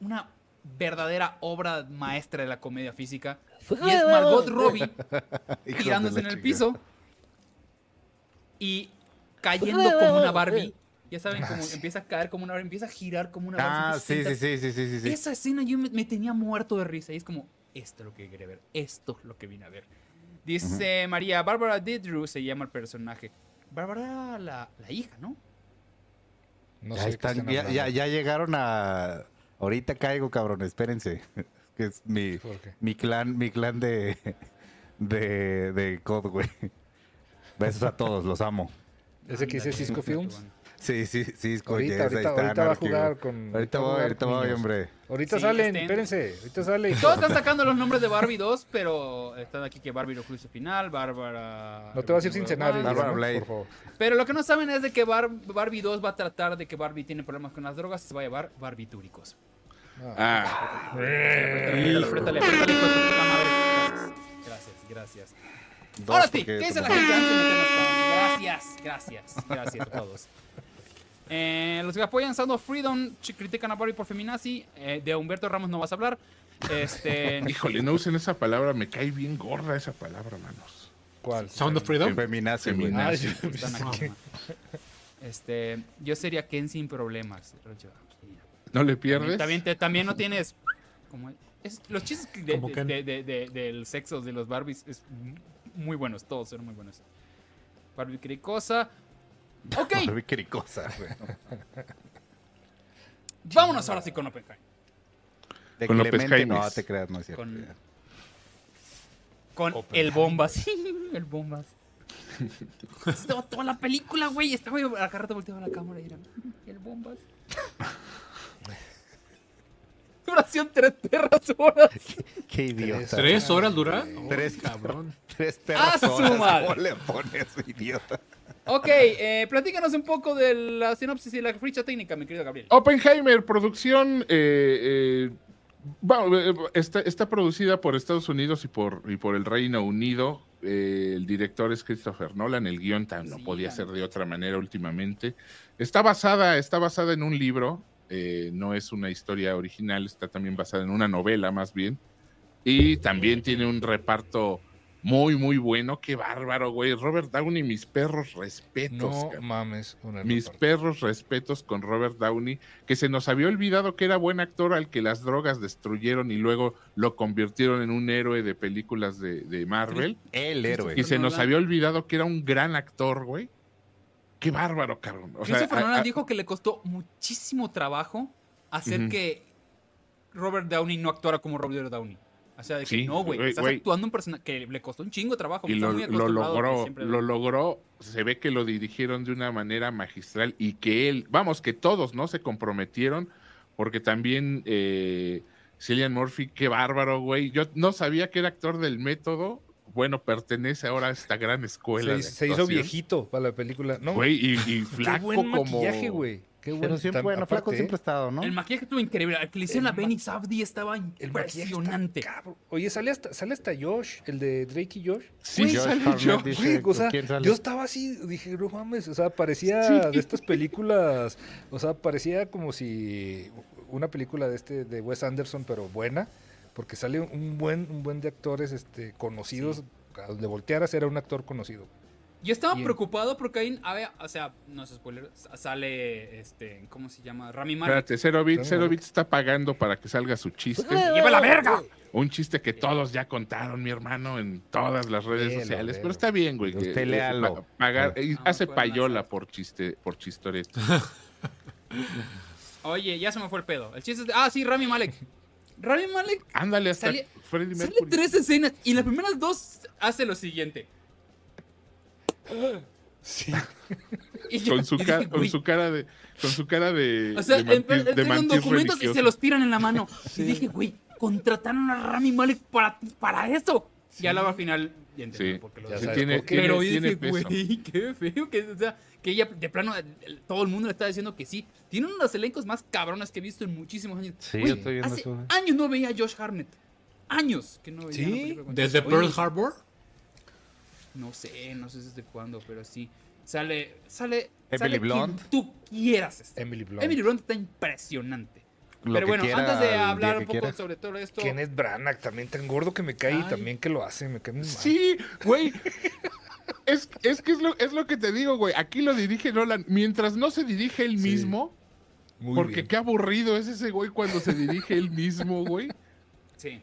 una verdadera obra maestra de la comedia física. Y es Margot Robbie tirándose en el piso y cayendo como una Barbie. Ya saben, como empieza a caer como una Barbie, empieza a girar como una Barbie. Ah, sí, sí, sí, sí, sí, sí. Esa escena yo me, me tenía muerto de risa. Y es como, esto es lo que quería ver. Esto es lo que vine a ver. Dice María, Bárbara Didrew se llama el personaje. Bárbara, la, la hija, ¿no? No ya, sé qué están- ya, ya- ya llegaron a. Ahorita caigo, cabrón, espérense. que es mi, mi clan, mi clan de. de. de COD, güey. Besos a todos, los amo. Ese que dice Cisco Films. Sí, sí, sí, con Ahorita, ahorita, está, ahorita va a jugar con. Ahorita va a voy, jugar ahorita con voy, hombre. Ahorita Sí, salen, estén- espérense. Ahorita salen. Todos están sacando los nombres de Barbie 2, pero están aquí que Barbie lo juicio final, Bárbara... No te vas a ir sin cenar, Bárbara. Blade. por favor. Pero lo que no saben es de que Bar- Barbie 2 va a tratar de que Barbie tiene problemas con las drogas y se va a llevar barbitúricos. Ah, madre. Gracias, gracias, Ahora sí, ¿qué dice la gente antes de meternos con- Gracias, gracias, gracias a todos. Eh, los que apoyan Sound of Freedom critican a Barbie por feminazi. Eh, de Humberto Ramos no vas a hablar. Este, híjole, no usen esa palabra, me cae bien gorda esa palabra, manos. ¿Cuál? Sound of Freedom. Feminazi, Feminazi. aquí, ma. Este, yo sería Ken sin problemas. ¿No le pierdes? también, te- también no tienes. Como, es- los chistes que de- Como de- Ken. de- de- de- del sexo de los Barbies es muy buenos, todos eran muy buenos. Barbie cricosa. Ok, vámonos ahora sí con Oppenheimer. De Con Clemente, no te creas, no es cierto. Con, con el Bombas. el Bombas. Estaba toda la película, güey. Estaba yo acá rato volteaba la cámara y era el Bombas. Duración tres perras horas. Qué idiota. ¿Tres horas dura? Tres. Oh, cabrón. Tres ¡Ah, perras su horas. madre! ¿Cómo le pones, idiota? Ok, eh, platícanos un poco de la sinopsis y la ficha técnica, mi querido Gabriel. Oppenheimer, producción. eh, eh, bueno, eh, está, está producida por Estados Unidos y por, y por el Reino Unido. Eh, el director es Christopher Nolan. El guion tan, no podía ya. ser de otra manera últimamente. Está basada, está basada en un libro. Eh, no es una historia original, está también basada en una novela más bien. Y también tiene un reparto muy, muy bueno. Qué bárbaro, güey. Robert Downey, mis perros respetos. No mames. Una Mis reparto. perros respetos con Robert Downey, que se nos había olvidado que era buen actor al que las drogas destruyeron y luego lo convirtieron en un héroe de películas de, de Marvel. El héroe. Y se nos había olvidado que era un gran actor, güey. Qué bárbaro, cabrón. O Christopher a- Nolan a- dijo que le costó muchísimo trabajo hacer que Robert Downey no actuara como Robert Downey. O sea, de que Sí, no, güey, estás actuando un personaje que le costó un chingo de trabajo. y lo, muy lo logró, siempre- lo logró. Se ve que lo dirigieron de una manera magistral y que él, vamos, que todos, ¿no? Se comprometieron, porque también eh, Cillian Murphy, qué bárbaro, güey. Yo no sabía que era actor del método. Bueno, pertenece ahora a esta gran escuela. Se, de se hizo viejito para la película. No, Güey, y, y qué flaco buen como. maquillaje, güey. Qué Pero buen siempre, bueno, flaco siempre ha estado, ¿no? El maquillaje estuvo increíble. El que le hicieron a Benny Safdie estaba impresionante. Oye, sale hasta, sale hasta Josh, el de Drake y Josh. Sí, Josh sale dice, Güey, o sea, yo estaba así, dije, no mames, o sea, parecía de estas películas, o sea, parecía como si una película de este de Wes Anderson, pero buena, porque sale un buen un buen de actores este conocidos, a donde voltearas era un actor conocido. Yo estaba Bien. preocupado porque ahí, a ver, o sea, no es spoiler, sa- sale, este, ¿cómo se llama? Rami Malek. Espérate, Zero Bit, Zero. Bit está pagando para que salga su chiste. ¡Lleva la verga! Un chiste que todos ya contaron, mi hermano, en todas las redes sociales. Pero está bien, güey. que- Usted que léalo. pa- pagar- y Ah, hace fueron payola por chiste, por chistorete. Oye, ya se me fue el pedo. El chiste es de, ah, sí, Rami Malek. Rami Malek Ándale hasta Sale- Freddie sale tres escenas y las primeras dos hace lo siguiente. Sí. Yo- Con su, dije, con "Güey". su cara de. Con su cara de. O sea, de mantis- de mantis documentos y se religioso. los tiran en la mano. Y dije, güey, contrataron a Rami Malek para, para esto. Y al al final, entendí Sí. por qué lo decía. tiene, tiene- Pero tiene dije, güey, qué feo. Que, o sea, que ella, de plano, todo el mundo le está diciendo que sí. Tiene uno de los elencos más cabrones que he visto en muchísimos años. Sí, yo estoy viendo hace eso. años no veía a Josh Hartnett. Años que no veía. ¿Sí? con ¿Desde Josh. Pearl Oye, Harbor? No sé, no sé desde cuándo, pero sí. Sale, sale. Emily sale Blunt. quien tú quieras. estar. Emily Blunt. Emily Blunt está impresionante. Lo pero que bueno, quiera, antes de hablar un poco quiera. sobre todo esto. Kenneth Branagh también tan gordo que me cae y también que lo hace, me cae muy mal. Sí, güey. Es, es que es lo, es lo que te digo, güey. Aquí lo dirige Nolan. Mientras no se dirige él Sí, mismo, Muy porque bien. qué aburrido es ese güey cuando se dirige él mismo, güey. Sí,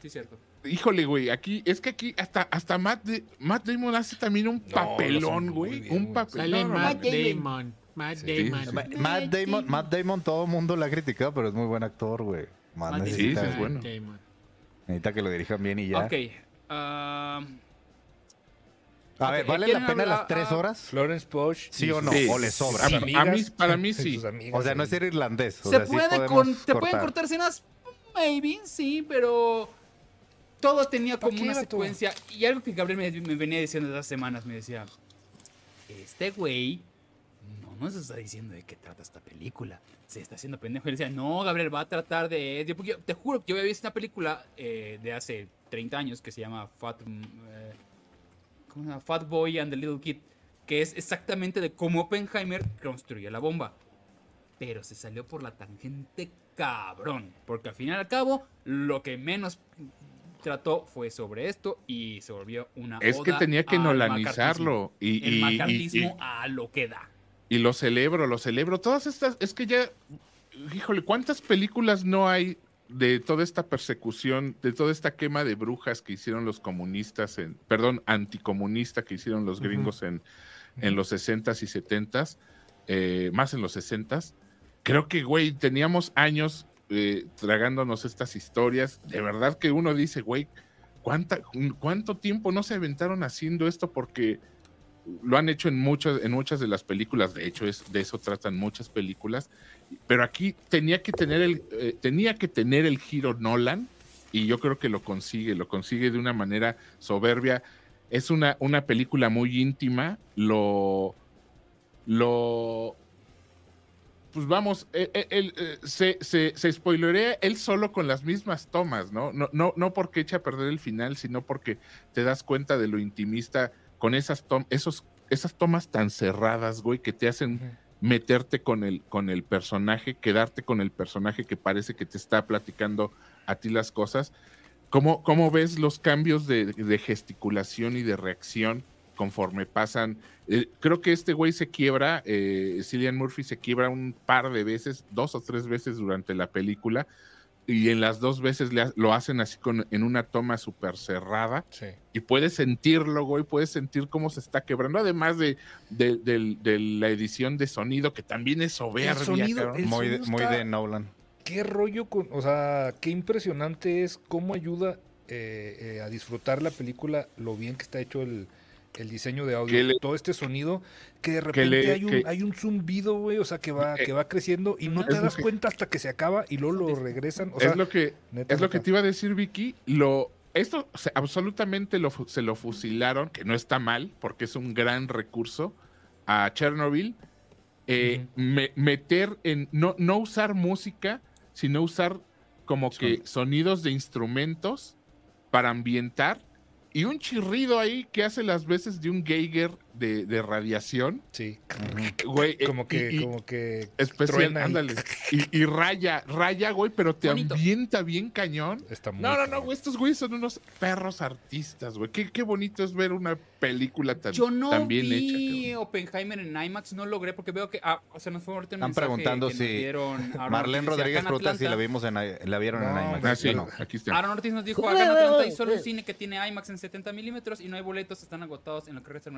sí, cierto. Híjole, güey, aquí, es que aquí hasta, hasta Matt, Da- Matt Damon hace también un papelón, güey. Un papelón. Sale no, Matt. Damon. Matt Sí. Damon. Ma- Matt Damon, Matt Damon, todo el mundo lo ha criticado, pero es muy buen actor, güey. Más Matt Damon. necesita, Sí, sí, es bueno. Damon. necesita que lo dirijan bien y ya. Ok. ah, A ver, ¿vale ¿quieren la pena hablar- las tres ah, horas? Florence Poch. Sí o no, o le sobra. A- a mí- para mí sí. amigas O sea, no es ser irlandés. O se sea, puede con- te pueden cortar. escenas, maybe, sí, pero todo tenía ¿Pa' como una secuencia. Y algo que Gabriel me, me venía diciendo desde hace semanas, me decía, este güey no nos está diciendo de qué trata esta película. Se está haciendo pendejo. Y le decía, no, Gabriel, va a tratar de... yo- porque yo- te juro que yo había visto una película eh, de hace 30 años que se llama Fat... mm, eh, ¿cómo se llama? Fat Boy and the Little Kid, que es exactamente de cómo Oppenheimer construye la bomba. Pero se salió por la tangente cabrón. Porque al fin y al cabo, lo que menos trató fue sobre esto y se volvió una. Es que tenía que nolanizarlo. Y, El y- macartismo y- a lo que da. Y lo celebro, lo celebro. Todas estas, es que ya, híjole, ¿cuántas películas no hay de toda esta persecución, de toda esta quema de brujas que hicieron los comunistas, en, perdón, anticomunista que hicieron los gringos en, en los 60s y 70s, eh, más en los 60s? Creo que, güey, teníamos años eh, tragándonos estas historias. De verdad que uno dice, güey, ¿cuánta, ¿cuánto tiempo no se aventaron haciendo esto? Porque lo han hecho en muchas, en muchas de las películas, de hecho es, de eso tratan muchas películas, pero aquí tenía que tener el, eh, tenía que tener el giro Nolan y yo creo que lo consigue, lo consigue de una manera soberbia. Es una, una película muy íntima, lo, lo, pues vamos, él, él- él, eh, se, se, se spoilerea él solo con las mismas tomas, ¿no? No, no, no porque echa a perder el final, sino porque te das cuenta de lo intimista con esas, tom- esos, esas tomas tan cerradas, güey, que te hacen meterte con el, con el personaje, quedarte con el personaje que parece que te está platicando a ti las cosas. ¿Cómo, cómo ves los cambios de, de gesticulación y de reacción conforme pasan? Eh, creo que este güey se quiebra, eh, Cillian Murphy se quiebra un par de veces, dos o tres veces durante la película, y en las dos veces le ha- lo hacen así con, en una toma súper cerrada Sí. y puedes sentirlo, güey, puedes sentir cómo se está quebrando, además de, de, del- de la edición de sonido, que también es soberbia. sonido, cabrón. el Muy, de- sonido muy de Nolan. qué rollo con, o sea, qué impresionante es cómo ayuda eh, eh, a disfrutar la película, lo bien que está hecho el, el diseño de audio, le- todo este sonido, que de repente le- hay, un, que- hay un zumbido, güey, o sea, que va, Eh, que va creciendo y no te das que- cuenta hasta que se acaba y luego lo regresan. O sea, es lo que, neta, es lo que te iba a decir, Vicky. Lo, esto absolutamente lo, se lo fusilaron, que no está mal, porque es un gran recurso, a Chernobyl. eh, me- meter en, no, no usar música, sino usar como que sonidos de instrumentos para ambientar y un chirrido ahí que hace las veces de un Geiger de, de radiación. sí, Güey, eh, como que, y- como que especial, ándale. Y, y raya, raya, güey, pero te Bonito. ambienta bien cañón. Está muy No, no, no, güey, estos güeyes son unos perros artistas, güey. Qué, qué bonito es ver una película tan, Yo no tan bien vi hecha. Oppenheimer en IMAX, no logré porque veo que. Ah, o sea, nos fue ahorita un Están preguntando que nos si dieron Marlene Rodríguez pregunta si la vimos en, la vieron No, en IMAX. Ah, sí, no, aquí está. Aaron Ortiz nos dijo, acá en Atlanta hay solo un cine que tiene IMAX en 70 milímetros y no hay boletos, están agotados en lo que resta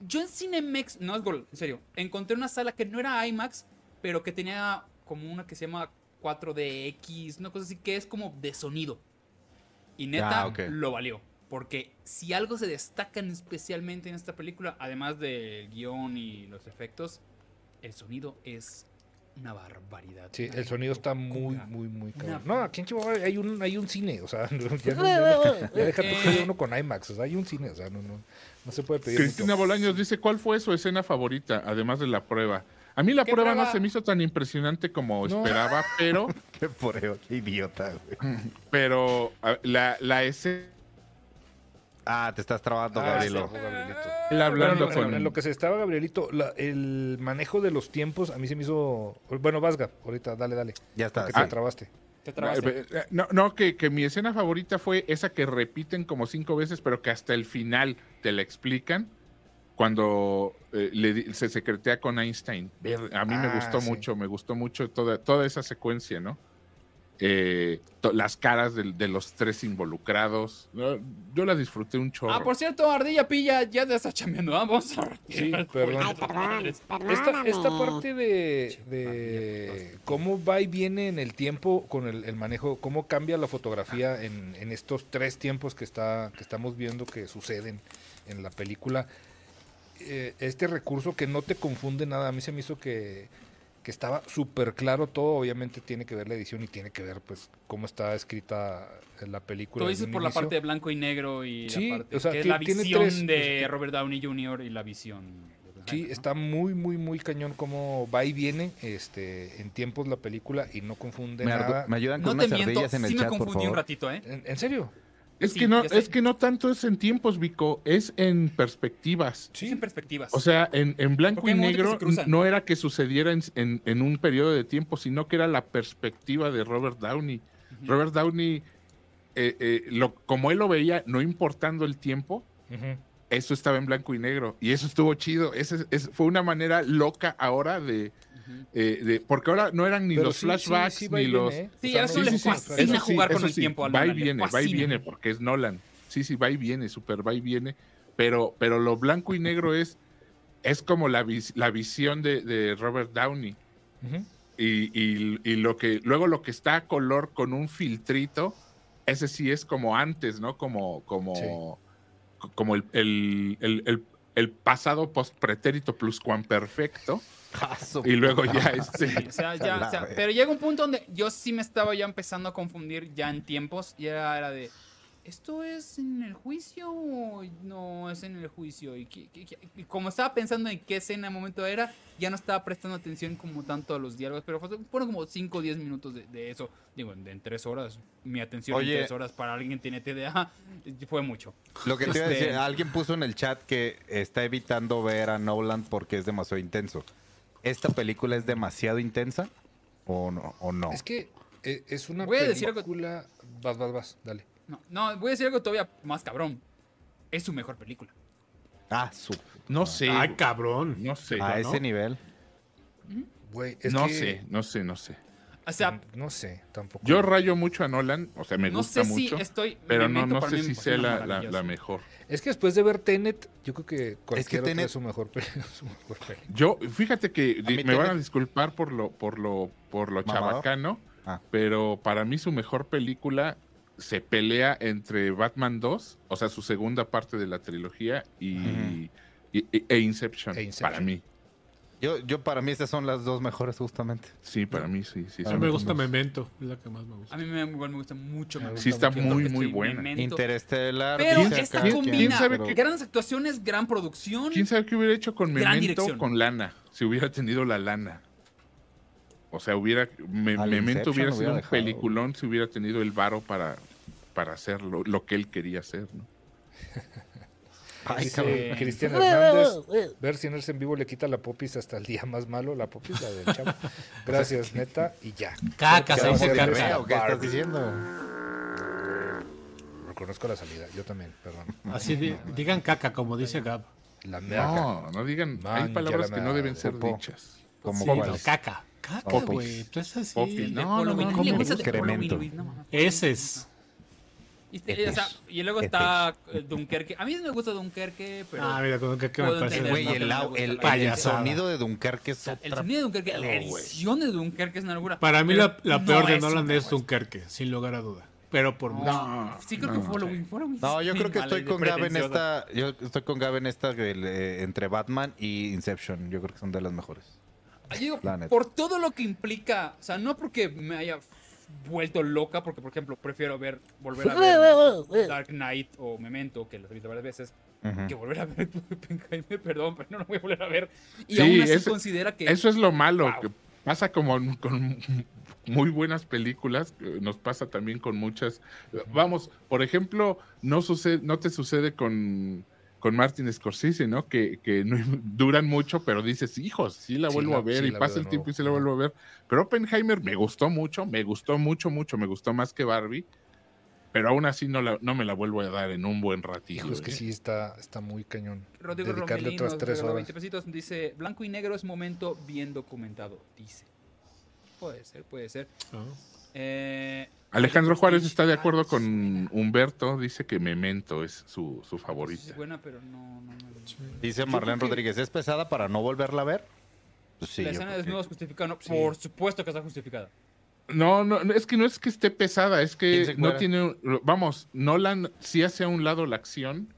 Yo en Cinemex, no es gol, en serio, encontré una sala que no era IMAX, pero que tenía como una que se llama 4DX, una cosa así que es como de sonido. Y neta, Ah, lo valió. Porque si algo se destacan especialmente en esta película, además del guion y los efectos, el sonido es una barbaridad. Sí, Una el sonido está muy, muy, muy Una- cabrón. No, aquí en Chihuahua hay un, hay un cine, o sea, no, ya, no- ya ya deja tú haya uno con IMAX, o sea, hay un cine, o sea, no, no, no se puede pedir Cristina mucho. Bolaños dice, ¿cuál fue su escena favorita, además de la prueba? A mí la ¿Qué prueba, no prueba? se me hizo tan impresionante como No. esperaba, pero, Qué poreo, qué idiota, güey. pero la, la escena, Ah, te estás trabando, Ah, Gabrielito. hablando Bueno, en- con... en lo que se estaba Gabrielito, la- el manejo de los tiempos a mí se me hizo. Bueno, Vasga, ahorita, dale, dale. Ya está. Te trabaste. Te trabaste. Eh, eh, No, no que, que mi escena favorita fue esa que repiten como cinco veces, pero que hasta el final te la explican cuando eh, le di- se secretea con Einstein. Ver- A mí me Ah, gustó sí. mucho, me gustó mucho toda, toda esa secuencia, ¿no? Eh, las caras de, los tres involucrados. ¿no? Yo la disfruté un chorro. Ah, por cierto, Ardilla Pilla ya te está chambeando. Vamos a Sí, Ay, perdón. Esta, parte de, de cómo va y viene en el tiempo con el, el manejo, cómo cambia la fotografía en, en estos tres tiempos que, está, que estamos viendo que suceden en la película. Eh, este recurso que no te confunde nada, a mí se me hizo que, que estaba súper claro todo, obviamente tiene que ver la edición y tiene que ver pues cómo está escrita la película. Tú dices por la parte de blanco y negro y Sí, la parte o sea, que es ti- la tiene visión tres, de pues, Robert Downey Jr. y la visión. de Sí, está muy, muy, muy cañón como va y viene este, en tiempos la película y no confunde Me, nada. me ayudan con No te unas miento, ardillas en el sí me por confundí un ratito, ¿eh? ¿En, en serio? Es Sí, que no, es que no tanto es en tiempos, Vico, es en perspectivas. Sí. en perspectivas. O sea, en, en blanco y negro no era que sucediera en, en- en un periodo de tiempo, sino que era la perspectiva de Robert Downey. Robert Downey, eh, eh, lo, como él lo veía, no importando el tiempo, eso estaba en blanco y negro. Y eso estuvo chido. Ese, es- fue una manera loca ahora de... eh, de- porque ahora no eran ni Pero los sí, flashbacks sí ni viene, los... ¿eh? Sí, O sea, a eso no- fascina jugar con el tiempo al Va y viene, va y viene, porque es Nolan. Sí, sí, va y viene, super va y viene. Pero, pero lo blanco y negro es, es como la, vis- la visión de, de Robert Downey. Y, y- y lo que, luego lo que está a color con un filtrito, ese sí es como antes, ¿no? Como, como, co- como el, el, el- el- el pasado post pretérito pluscuamperfecto. Ah, su Y luego ya este. Sí, o sea, ya, La o sea, verga. pero llega un punto donde yo sí me estaba ya empezando a confundir ya en tiempos y era, era de, ¿esto es en el juicio o no es en el juicio? Y, qué- qué- qué- y como estaba pensando en qué escena de momento era, ya no estaba prestando atención como tanto a los diálogos, pero fue- fueron como 5 o 10 minutos de, de eso. Digo, en, en tres horas, mi atención Oye. en tres horas para alguien que tiene TDA fue mucho. Lo que te iba a Este- decir, alguien puso en el chat que está evitando ver a Nolan porque es demasiado intenso. ¿Esta película es demasiado intensa o no? O no? Es que eh, es una Voy a decir algo- película... Vas, vas, vas, dale. No, no, voy a decir algo todavía más cabrón. Es su mejor película. Ah, su... No sé. Ay, cabrón. no sé. a ¿no? ese nivel. Güey, es no que- sé, no sé, no sé. O sea, No sé, tampoco. Yo rayo mucho a Nolan, o sea, me no gusta sé mucho, si estoy... pero no, no sé si sea la, la- maravilloso. la mejor. Es que después de ver Tenet, yo creo que cualquier otra Tenet- es su mejor, pe- su mejor película. Yo, fíjate que me van a disculpar por lo, por lo, por lo chabacano, Ah. pero para mí su mejor película se pelea entre Batman 2, o sea, su segunda parte de la trilogía, y, e- e Inception, E Inception. para mí. Yo, yo para mí estas son las dos mejores justamente. Sí, para mí sí. sí A mí me gusta. Memento, es la que más me gusta. A mí me, igual me gusta mucho. Me Memento. Sí está mucho. muy, que muy buena. Memento. Interestelar. Pero esta acá que- combina ¿Quién sabe qué- grandes actuaciones, gran producción. ¿Quién sabe qué hubiera hecho con Memento dirección. con lana? Si hubiera tenido la lana. O sea, hubiera Me- Memento Inception hubiera sido hubiera un dejado. peliculón si hubiera tenido el varo para, para hacer lo, lo que él quería hacer, ¿no? Ay, cabrón. Cristian Hernández, ver si en en vivo le quita la popis hasta el día más malo, la popis, la del chavo. Gracias, neta, y ya. Caca, se dice caca. esa ¿O qué estás diciendo? Reconozco la salida, yo también, perdón. Así di- digan caca, como dice Gab. La mierda. No, no digan. Man, hay palabras que no deben ser popó. dichas. Como Sí, no, caca. Caca, Popis. güey. Tú es así. Popis, El de No, no, no. No, mames. Ese es. Y, este- o sea, y luego está eh, Dunkerque. A mí me gusta Dunkerque, pero. Ah, mira, con que, que me parece. entender, Güey, no, el, no el- el payasada. sonido de Dunkerque es el otra sonido de Dunkerque, la edición de Dunkerque es una locura. Para mí la, la no peor de Nolan es Dunkerque, sin lugar a duda. Pero por mucho. No, Sí, creo no. que Follow Win. Follow Win No, yo creo que estoy con Gab en esta. Yo estoy con Gab en esta eh, entre Batman y Inception. Yo creo que son de las mejores. Yo por todo lo que implica, o sea, no porque me haya vuelto loca, porque por ejemplo prefiero ver, volver a ver Dark Knight o Memento, que los he visto varias veces, que volver a ver Oppenheimer, perdón, pero no lo voy a volver a ver. Y Sí, aún así eso- considera que Eso es lo malo, Wow. que pasa como con muy buenas películas, nos pasa también con muchas. Vamos, por ejemplo, no sucede, no te sucede con, con Martin Scorsese, ¿no? Que, que no- duran mucho, pero dices, hijos, sí la vuelvo a ver, sí y pasa el tiempo y sí la vuelvo a ver. Pero Oppenheimer me gustó mucho, me gustó mucho, mucho, me gustó más que Barbie. Pero aún así no, la, no me la vuelvo a dar en un buen ratito. Hijo, es que ¿eh? sí está, está muy cañón. Rodrigo Dedicarle Romelino otras nos tres regaló horas. 20 pesitos, dice, blanco y negro es momento bien documentado, dice. Puede ser, puede ser. ¿no? Eh, Alejandro Juárez está de acuerdo con. Humberto, dice que Memento es su, su Sí, favorita. es buena, pero no, no me Dice Marlene Rodríguez, ¿es pesada para no volverla a ver? Pues sí. La escena de desnudos justificada, no, por supuesto que está justificada. No, no, no, es que no es que esté pesada, es ¿Quién se que no tiene, vamos, Nolan sí hace a un lado la acción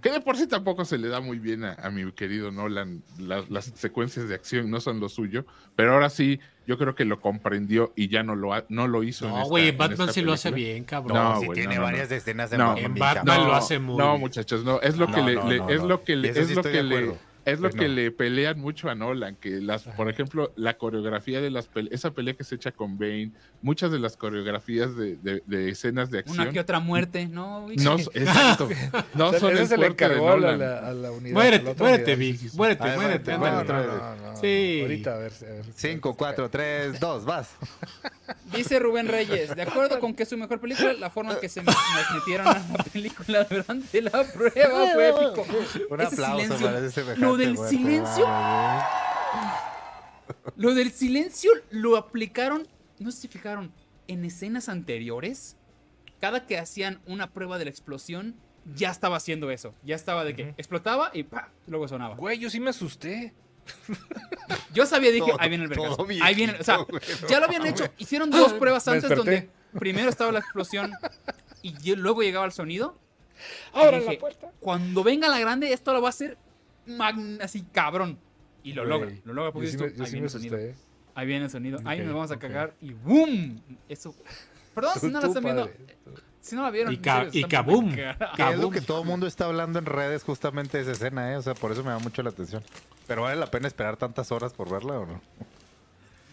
Que de por sí tampoco se le da muy bien a, a mi querido Nolan. Las, las secuencias de acción no son lo suyo. Pero ahora sí, yo creo que lo comprendió y ya no lo, ha- no lo hizo. No, güey, en Batman sí lo hace bien, cabrón. No, sí güey, tiene no, no, varias no. escenas de No. En Batman lo hace muy No, bien. muchachos, no. Es lo No, que le, no, le- no, es no. lo que le, Eso es sí lo estoy que de le, acuerdo. Es lo Pues que no. le pelean mucho a Nolan, que las, por ejemplo, la coreografía de las pele- esa pelea que se echa con Bane, muchas de las coreografías de, de- de escenas de acción. Una que otra muerte, ¿no? No, exacto. No O sea, son el se le fuerte de encargó a la, Nolan. a la unidad. Muérete, muérete, unidad. Vic. Muérete, A ver, muérete, muérete, No, no, no, no. Sí. Ahorita, a ver. a ver. 5, 4, 3, 2, vas. Dice Rubén Reyes, de acuerdo con que es su mejor película, la forma en que se me- metieron a la película durante la prueba fue épico. Un Ese aplauso silencio, para ese semejante Lo del silencio, lo del silencio lo aplicaron, no sé si fijaron, en escenas anteriores, cada que hacían una prueba de la explosión, ya estaba haciendo eso. Ya estaba de que explotaba y ¡pa! luego sonaba. Güey, yo sí me asusté. Yo sabía, dije, Todo- ahí viene el todo Ahí viene, o sea, güey, ya lo habían hecho. Hicieron dos pruebas antes donde primero estaba la explosión y luego llegaba el sonido. Dije, la puerta. Cuando venga la grande, esto lo va a hacer magn- así cabrón. Y lo logra, lo logra porque Yo sí dices me, tú, yo ahí sí viene me el sonido. Ahí viene el sonido. Ahí Ok, nos vamos a cagar y ¡boom! Eso. Perdón si no la Tú, están viendo. Si no la vieron. Y ca- y kaboom. Que es lo que todo el mundo está hablando en redes justamente de esa escena, ¿eh? O sea, por eso me da mucho la atención. Pero vale la pena esperar tantas horas por verla o no?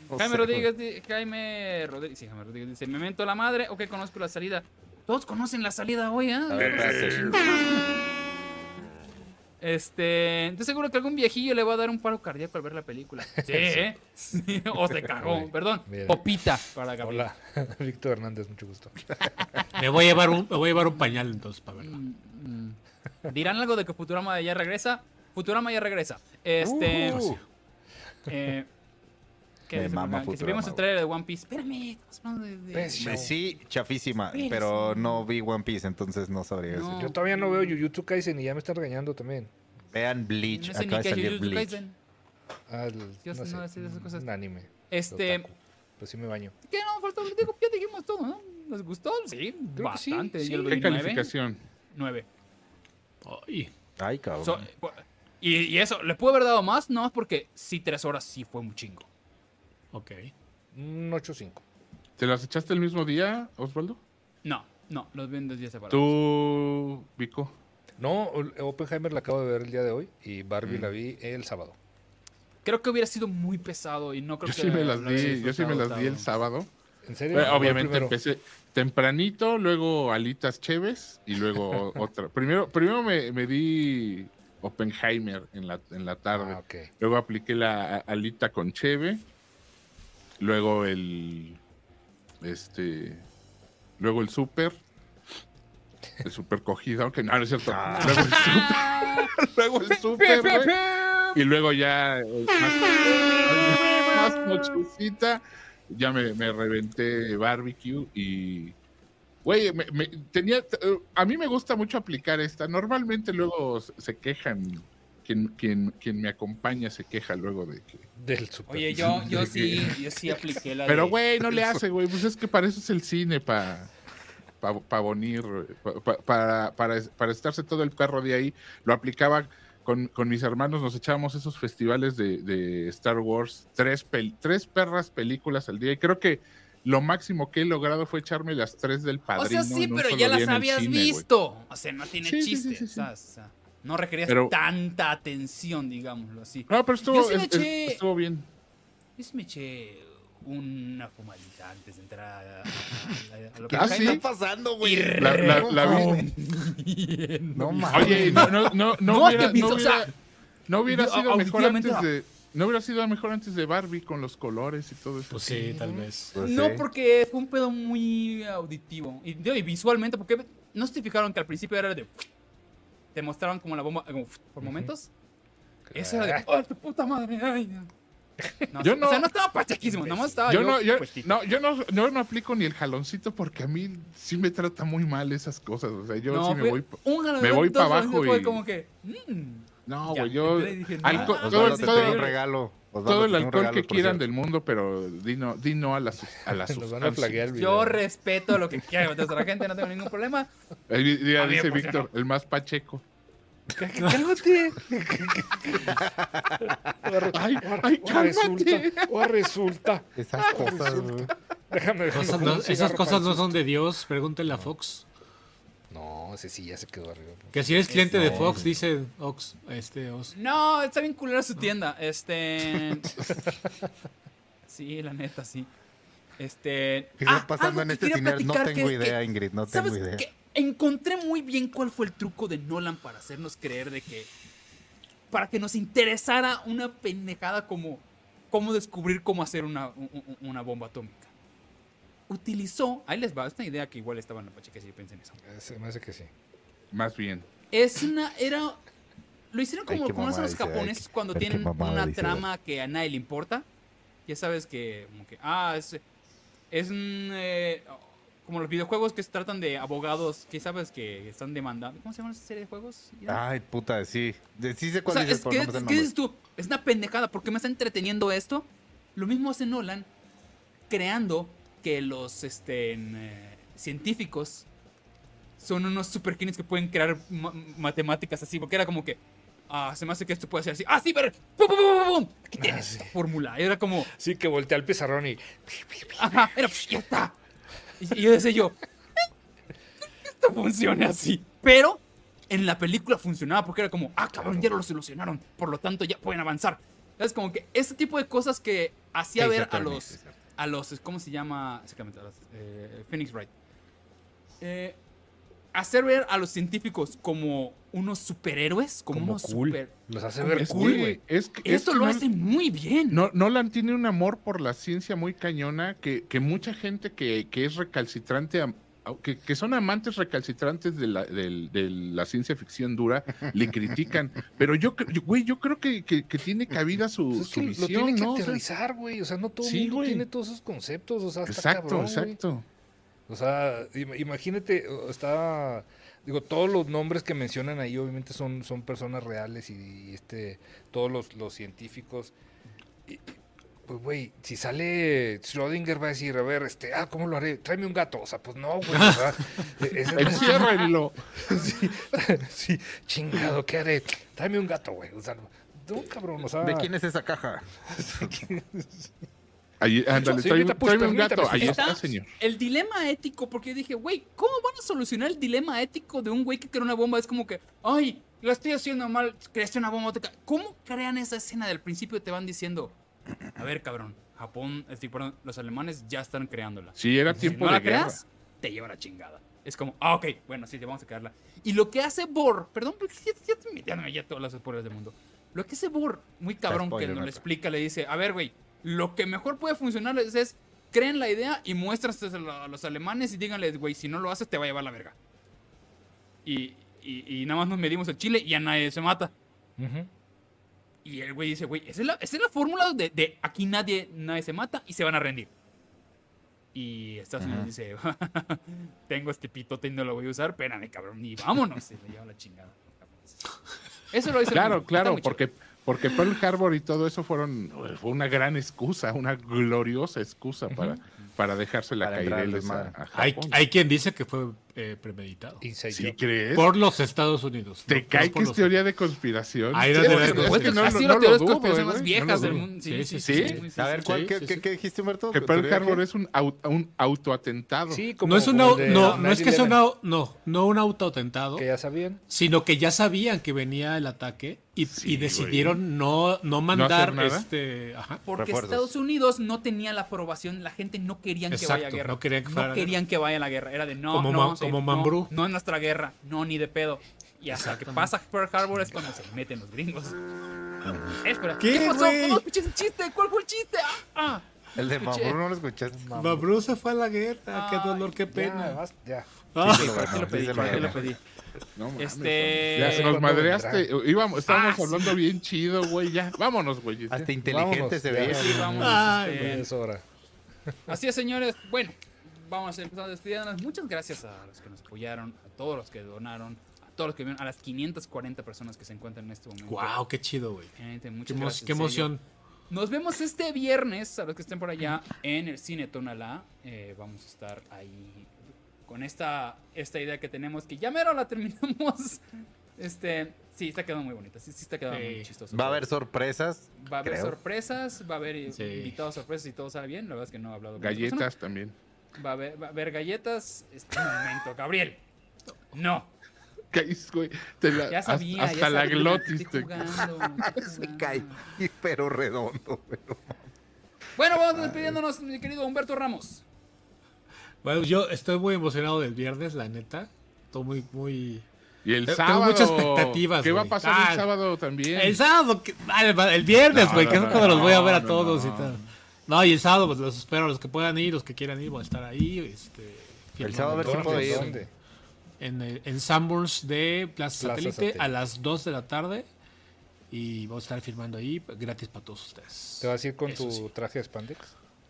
No Jaime Rodríguez, di- Jaime Rodríguez, sí, Jaime Rodríguez dice, me mento la madre, ok, conozco la salida. Todos conocen la salida hoy, ¿eh? A ver. Este, estoy seguro que algún viejillo le va a dar un paro cardíaco al ver la película. Sí, ¿eh? o se cagó, perdón. mira. Popita para Gabriel. Hola, Víctor Hernández, mucho gusto. Me voy a llevar un, me voy a llevar un pañal entonces para verla. Mm, ¿Dirán algo de que Futurama ya regresa? Futurama ya regresa. Este. Uh. eh, ¿qué Me dice por mama? Que si vimos el trailer de One Piece. Espérame, estamos hablando de- de- Ves, Eh, Sí, chafísima, pero no vi One Piece, entonces no sabría No. decir. Yo todavía no veo Jujutsu Kaisen y ya me están regañando también. Vean Bleach, No sé acaba de salir Jujutsu Bleach. Kaisen. Ah, no sé, no sé de esas cosas. Un anime. Este. Pues sí me baño. ¿Qué no? Faltó, digo, ya dijimos todo, ¿no? ¿Les gustó? Sí, Creo que sí, bastante. sí. ¿Qué calificación? Nueve. Ay, Ay, cabrón. So- y, y eso, ¿le puedo haber dado más? No, más porque sí, tres horas sí fue un chingo. Ok. Un 8-5. ¿Te las echaste el mismo día, Osvaldo? No, no, los vi en dos días separados. Tú, Vico. No, Oppenheimer la acabo de ver el día de hoy y Barbie Mm. la vi el sábado. Creo que hubiera sido muy pesado y no creo Yo que sí me las di, yo sí me las di el sábado. ¿En serio? Bueno, ¿Cuál obviamente empecé tempranito, luego alitas cheves y luego otra. Primero, primero me, me di Oppenheimer en la, en la tarde. Ah, ok. Luego apliqué la alita con cheve. Luego el. Este. Luego el super. El super cogido, aunque no, no es cierto. Luego el super. luego el super. Y luego ya. eh, Más, más. Ya me, me reventé barbecue y. Güey, me- me- tenía, eh, a mí me gusta mucho aplicar esta. Normalmente luego se quejan, quien, quien, quien me acompaña se queja luego de que... Del super. Oye, yo, yo sí, yo sí apliqué la Pero de- güey, no le hace, güey. Pues es que para eso es el cine, para pa, pa bonir, pa- pa- para, para, para estarse todo el perro de ahí. Lo aplicaba con, con mis hermanos, nos echábamos esos festivales de, de Star Wars, tres, pel- tres perras películas al día. Y creo que lo máximo que he logrado fue echarme las tres del O padrino. sea, sí, pero ya las habías cine, visto. O sea, no tiene Sí, sí, sí, chiste. sí, sí. O sea, no requerías Pero- tanta atención, digámoslo así. No, pero estuvo, sí me es- es- eché- estuvo bien. Yo sí me eché una fumadita antes de entrar a, a- a- a lo ¿Ah, que sí? ¿Qué está pasando, güey? La, la- la vi. Bien. No mames. Oye, no, no, no, no, No, es hubiera, vi- no o sea, hubiera- no hubiera sido mejor antes no. de. No hubiera sido mejor antes de Barbie con los colores y todo eso. Pues sí, tal vez. Pues no, sí. porque fue un pedo muy auditivo. Y, y visualmente, porque no se fijaron que al principio era de. Te mostraban como la bomba como, por momentos. Eso era de. ¡Oh, tu puta madre! Ay, no. No, Yo O no- sea, no estaba pachequísimo, nomás estaba yo. Yo no, yo, no, yo no, yo no aplico ni el jaloncito porque a mí sí me trata muy mal esas cosas. O sea, yo sí me fue voy. me voy dos pa' jalones, abajo Fue y- como que. mm, No, güey, yo. todo, te todo- tengo un regalo. Todo el alcohol que quieran del mundo, pero di no, di no a la, sus- a la Yo respeto lo que quiera meterse la gente, no tengo ningún problema. Ahí ya dice Víctor, el más pacheco. Cálmate. Ay, ay, cálmate. ahora resulta. Esas cosas, güey. Déjame, esas cosas no son de Dios, pregúntenle a Fox. No, ese sí ya se quedó arriba. Que si eres cliente de no. Fox, dice Ox, este Oz. No, está bien culera su tienda. Este. Sí, la neta, sí. Este. ¿Qué está ah, pasando en este? No tengo que- idea, que- Ingrid, no ¿Sabes tengo idea. Encontré muy bien cuál fue el truco de Nolan para hacernos creer de que. Para que nos interesara una pendejada como. Cómo descubrir cómo hacer una, un- un- una bomba atómica. Utilizó. Ahí les va, esta idea que igual estaba en la pache que sí pensé en eso. Se me hace que sí. Más bien. Es una. Era. Lo hicieron como como hacen los japoneses cuando tienen una dice, trama que a nadie le importa. Ya sabes que. Como que. Ah, es. Es un. eh, como los videojuegos que se tratan de abogados que sabes que están demandando. ¿Cómo se llama esa serie de juegos? Ay, puta, sí. De- Sí sé O cuál sea, dices, es no ¿qué dices tú? Es una pendejada. ¿Por qué me está entreteniendo esto? Lo mismo hace Nolan creando que los este, en, eh, científicos son unos super genios que pueden crear ma- matemáticas así. Porque era como que. Ah, se me hace que esto puede ser así. ¡Ah, sí, pero! ¡Pum, pum! Aquí tienes esta fórmula. Era como. Sí, que volteé al pizarrón y. Ajá, era. ¡Ya está! Y, y yo decía yo. "Eh, Esto funciona así. Pero en la película funcionaba porque era como, ah, cabrón, ya lo solucionaron. Por lo tanto, ya pueden avanzar. Es como que ese tipo de cosas que hacía ver a los. A los, ¿cómo se llama? Exactamente, a los, eh, Phoenix Wright. Eh, hacer ver a los científicos como unos superhéroes, como, Como unos cool. super... Los hace ver cool, güey. es que- es Esto lo no- hace muy bien. No, Nolan tiene un amor por la ciencia muy cañona que, que mucha gente que, que es recalcitrante, am- que, que son amantes recalcitrantes de la, de la ciencia ficción dura, le critican. Pero yo, güey, yo creo que, que- que tiene cabida su, Pues es su lo tiene que aterrizar, güey. O sea, no todo el Sí, mundo tiene todos esos conceptos. O sea, está exacto, cabrón, exacto. O sea, im- imagínate, está, digo, todos los nombres que mencionan ahí obviamente son, son personas reales y, este, todos los, los científicos. Y, pues, güey, si sale Schrödinger va a decir, a ver, este, ah, ¿cómo lo haré? Tráeme un gato. O sea, pues no, güey. Sea, e- Enciérrenlo. sí, sí, chingado, ¿qué haré? Tráeme un gato, güey. O sea, no, cabrón, o sea. ¿De quién es esa caja? Ahí, ándale, señorita tráeme un gato. Ahí Está está, señor. El dilema ético, porque dije, güey, ¿cómo van a solucionar el dilema ético de un güey que crea una bomba? Es como que, ay, la estoy haciendo mal, creaste una bomba. ¿Cómo crean esa escena del principio? Te van diciendo, a ver, cabrón, Japón, este, perdón, los alemanes ya están creándola. Sí, era Si tiempo no de la guerra. creas, te lleva la chingada. Es como, ah, ok, bueno, sí, te vamos a crearla. Y lo que hace Bor, perdón, porque ya, ya estoy metiéndome ya todas las spoilers del mundo. Lo que hace Bor, muy cabrón, que lo neta. explica, le dice, a ver, güey, lo que mejor puede funcionar es, es creen la idea y muéstraselo a los alemanes y díganles, güey, si no lo haces te va a llevar la verga. Y, y, y nada más nos medimos el chile y ya nadie se mata. Ujú. Y el güey dice, güey, esa es la, esa es la fórmula de, de aquí nadie, nadie se mata y se van a rendir. Y Estados Unidos dice, tengo este pitote y no lo voy a usar, espérame, cabrón, y vámonos. Y le lleva la chingada. Eso lo dice el Claro, está claro, porque, porque Pearl Harbor y todo eso fueron fue una gran excusa, una gloriosa excusa para, para dejársela Para caer entrar al a, desmadre. a Hay, hay quien dice que fue eh, premeditado. ¿Sí crees? Por los Estados Unidos. ¿Te no- no cae por que es los- teoría de conspiración? Ahí no Sí, que no, no, sido no la lo teoría de conspiración ¿eh, más viejas No del mundo. Sí, Sí, sí, sí, sí. sí. sí, sí, A ver, ¿cuál, sí, qué, sí, qué- sí. qué dijiste, Humberto? Que Pearl ¿Teoría Harbor es un, au- un autoatentado. Sí, como, No es, un como de no, no es que sea un 9/11, au- no, no un autoatentado, Que ya sabían. sino que ya sabían que venía el ataque y, Sí, y decidieron no, no mandar nada? este. Ajá. Porque Refuerzos. Estados Unidos no tenía la aprobación, la gente no querían que vaya a Exacto, guerra. no querían que a querían que vaya a la guerra. Era de no, Como no, Ma- sí, como no, Mambrú. No, es nuestra guerra, no, ni de pedo. Y hasta que pasa Pearl Harbor es cuando se meten los gringos. Espera, ¿Qué, ¿qué, pasó? ¿Cómo escuché ese chiste? ¿Cuál fue el chiste? Ah, ah. El de. Mambrú no lo escuchaste. Mambrú se fue a la guerra, qué dolor, qué Ya, pena. vas- ya. Ah, Sí, ¿Para qué lo pedí? sí se lo ¿Para qué lo pedí? No mames, Este- Ya se nos ¿Cuándo madreaste. Íbamos, estábamos Ah, sí. hablando bien chido, güey. Ya, vámonos, güey. Hasta inteligente Vámonos, se ya. veía. Sí, vamos. Ay, este, Ya es hora. Así es, señores. Bueno, vamos a empezar despidiéndonos. Muchas gracias a los que nos apoyaron, a todos los que donaron, a todos los que vieron, a las 540 personas que se encuentran en este momento. Wow, qué chido, güey. Qué, gracias. qué emoción. Nos vemos este viernes, a los que estén por allá, en el Cine Tonalá. Eh, vamos a estar ahí con esta, esta idea que tenemos, que ya mero la terminamos. Este, Sí, está quedando muy bonita. Sí, sí está quedando Sí. muy chistoso. Va a haber sorpresas. Va a haber creo. sorpresas, va a haber Sí. invitados sorpresas y todo sale bien. La verdad es que no he hablado con Galletas también. Va a haber, va a haber galletas. Este momento, Gabriel. No. Caís, güey. Te la- Ya hasta- sabía. hasta ya la sabía, glotis. estoy te- jugando, estoy pero redondo. pero- Bueno, vamos despidiéndonos, mi querido Humberto Ramos. Bueno, yo estoy muy emocionado del viernes, la neta. Estoy muy, muy... Y el Tengo sábado. muchas expectativas, ¿Qué va a pasar Ah, el sábado también? El sábado, que- ah, el, viernes, güey, no, que es no, cuando los voy a ver a no, todos no. y tal. No, y el sábado, pues los espero, los que puedan ir, los que quieran ir, voy a estar ahí. Este, El sábado a ver si puedo ir. ¿Dónde? En, eh, en Sanborns de Plaza, Plaza Satélite, Satélite. a las 2 de la tarde. Y vamos a estar filmando ahí, gratis para todos ustedes. ¿Te vas a ir con Eso tu sí. traje de spandex?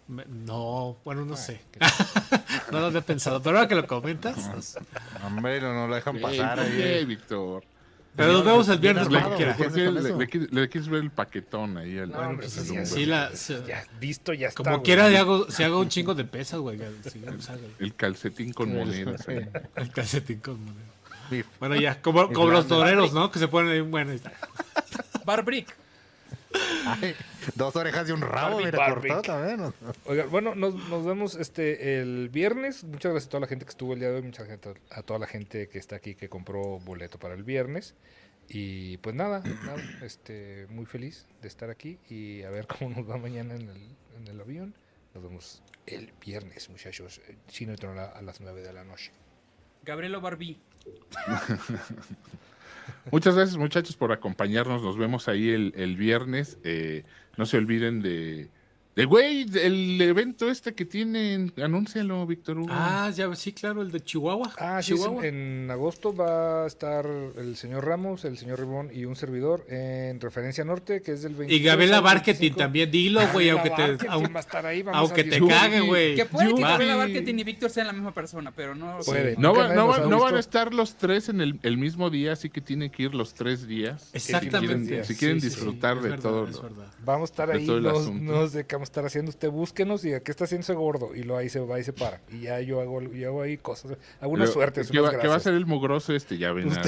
Me- No, bueno, no sé. qué no lo había pensado, pero ahora que lo comentas. Hombre, no, no lo dejan pasar ¿por qué, ahí. Víctor. Pero nos vemos el viernes como quiera. ¿Qué ¿Por qué haces con le, quieres- ver el paquetón ahí al No, al sí, Humberto? Sí, la, se- Ya, visto, ya está. como güey. quiera, le hago, si hago un chingo de pesas, güey. que sí, salga El calcetín con monedas. El calcetín con moneda. Bif. Bueno, ya, como, como los toreros, ¿no? Que se ponen ahí, bueno, ahí está. Barbrick. Ay, dos orejas y un rabo, Barbie, mira, cortado también. ¿no? Oigan, bueno, nos, nos vemos este el viernes. Muchas gracias a toda la gente que estuvo el día de hoy. Muchas gracias a toda la gente que está aquí que compró boleto para el viernes. Y pues nada, nada, este, muy feliz de estar aquí y a ver cómo nos va mañana en el, en el avión. Nos vemos el viernes, muchachos. Chino y Tonalá a las 9 de la noche. Gabrielo Barbie. Muchas gracias, muchachos, por acompañarnos. Nos vemos ahí el, el viernes. Eh, no se olviden de. De güey, el evento este que tienen. Anúncialo, Víctor Hugo. Ah, ya, sí, claro, el de Chihuahua. Ah, sí, es en, Chihuahua. en agosto va a estar el señor Ramos, el señor Ribón y un servidor en Referencia Norte, que es del 22 Y Marketing 25. también, dilo, güey, aunque te, Marketing aun- va a estar ahí, vamos aunque a te cague, güey. Que puede que Va. Gabriela Marketing y Víctor sean la misma persona, pero no. Puede. No, Nunca va- nadie no, nos va- ha no van a estar los tres en el, el mismo día, así que tienen que ir los tres días. Exactamente. Si quieren, si quieren Sí, sí, sí, disfrutar de verdad, todo. Vamos a estar ahí, todo el vamos a estar haciendo. Usted búsquenos y a qué está haciendo ese gordo. Y lo ahí se va y se para. Y ya yo hago, yo hago ahí cosas. Algunas Pero, suertes, ¿qué va, qué va a ser el mugroso este? Ya ven a,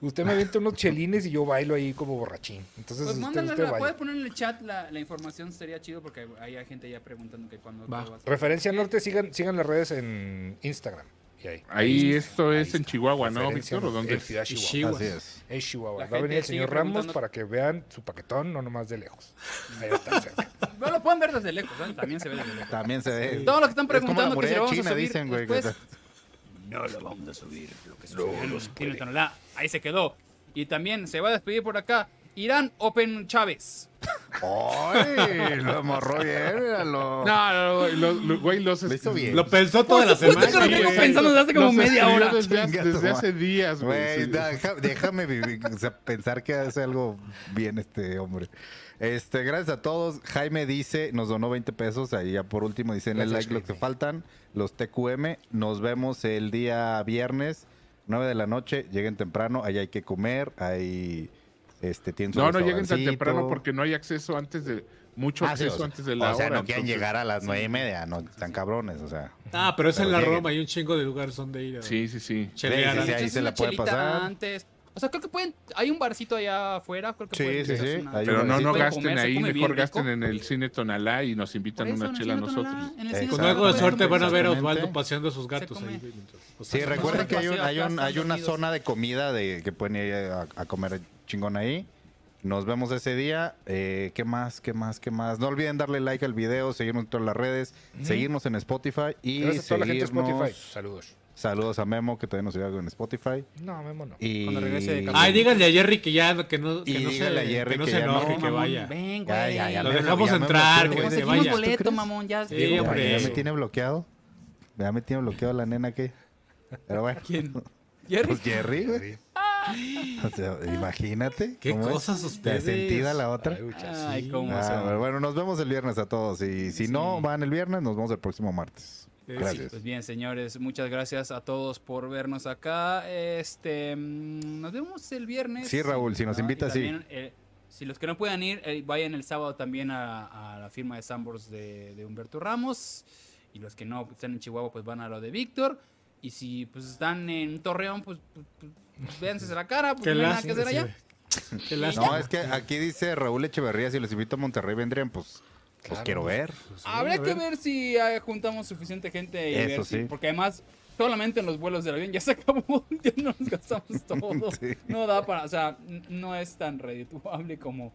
Usted- me avienta unos chelines y yo bailo ahí como borrachín. Entonces Pues usted, mándala, usted vaya. puedes poner en el chat la, la información, sería chido porque hay, hay gente ya preguntando que cuando Va. Referencia Norte, sigan, sigan las redes en Instagram. Y ahí. Ahí esto ahí es en. Chihuahua, ¿no, Víctor? ¿O Norte, dónde en es? Ciudad Chihuahua. Chihuahua. Así es. Es Chihuahua. La Va a venir el señor Ramos para que vean su paquetón, no nomás de lejos. Ahí está cerca. No lo pueden ver desde lejos, ¿eh? también se ve desde lejos. También se ve. Todos los que están Es preguntando que si muralla lo vamos a subir dicen, güey. después, que- no lo vamos a subir. Lo que el Tonalá. Ahí se quedó. Y también se va a despedir por acá Irán Open Chávez. ¡Ay! Lo amarró bien, míralo. No, no, no, lo- lo- güey, los Lo hizo bien. Lo pensó toda la semana. que lo tengo pensando desde hace como Los media hora. Desde, hace- desde hace días, güey. Güey, sí. deja- déjame vivir, o sea, pensar que hace algo bien este hombre. Este, gracias a todos. Jaime dice, nos donó 20 pesos. Ahí ya por último dicen el like lo que faltan. Los TQM. Nos vemos el día viernes, 9 de la noche. Lleguen temprano. Ahí hay que comer. Ahí este, tienen su No, no lleguen tan temprano porque no hay acceso antes de. Mucho Ah, sí, acceso o sea, antes de la o sea, hora. no quieren entonces- llegar a las nueve y media, no están cabrones, o sea. Ah, pero es en la lleguen. Roma, hay un chingo de lugares donde ir. a Sí, sí, sí. chelear. Sí, sí, sí, ahí se la puede pasar. Antes. O sea, creo que pueden. Hay un barcito allá afuera. Creo que Sí, pueden sí, sí, una- Pero no, no gasten comer, ahí, mejor gasten en el cine Tonalá y nos invitan eso, una chela a nosotros. Tonalá, Con algo de pueden suerte van a ver a. Osvaldo paseando a sus gatos ahí. Sí, recuerden que hay, un- hay, un- hay una zona de comida de que pueden ir a, a comer chingón ahí. Nos vemos ese día. Eh, ¿Qué más? ¿Qué más? ¿Qué más? No olviden darle like al video, seguirnos en todas las redes, seguirnos en Spotify y Gracias a toda la gente de seguirnos- Spotify. Saludos. Saludos a Memo, que todavía nos sigue algo en Spotify. No, Memo no. Y... Cuando regrese de Ay, díganle a Jerry que ya que no, que Y no se, a Jerry que no que se no. enoje, que vaya. Ven, Ya, güey. ya, ya Lo dejamos entrar, que se vaya. boleto, mamón. Ya Sí, hombre. Ya me tiene bloqueado. Ya me tiene bloqueado la nena que. Pero bueno. ¿Quién? ¿Jerry? Pues Jerry, güey. O sea, imagínate. Qué cosas de ustedes. sentida la otra. Ay, muchas. Ay, cómo Ah, bueno, nos vemos el viernes a todos. Y si no van el viernes, nos vemos el próximo martes. Sí, Gracias. Pues bien, señores, muchas gracias a todos por vernos acá. Este, mm, nos vemos el viernes. Sí, Raúl, si nos ¿no? invitas, sí. eh, si los que no puedan ir, eh, vayan el sábado también a, a la firma de Sambors de, de Humberto Ramos. Y los que no están en Chihuahua, pues van a lo de Víctor. Y si pues están en Torreón, pues, pues, pues, véanse la cara, porque Qué no hay nada que hacer allá. No, es que aquí dice Raúl Echeverría, si los invito a Monterrey vendrían, pues, pues Claro. quiero ver. Habría a que ver. ver si eh, juntamos suficiente gente y Eso ver si- sí. porque además solamente en los vuelos del avión ya se acabó, ya nos gastamos todo. Sí. No da para, o sea, no es tan redituable como,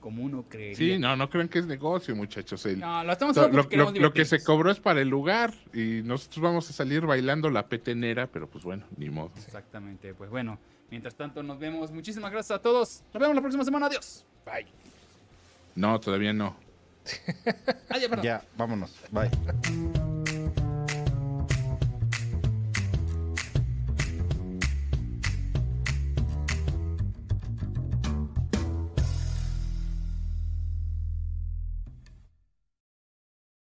como uno creería. Sí, no, no crean que es negocio, muchachos. El- No, lo estamos lo, haciendo lo- lo- lo que se cobró es para el lugar y nosotros vamos a salir bailando la petenera, pero pues bueno, ni modo. Exactamente, pues bueno, mientras tanto nos vemos. Muchísimas gracias a todos. Nos vemos la próxima semana. Adiós. Bye. No, todavía no. Ya, vámonos. Bye.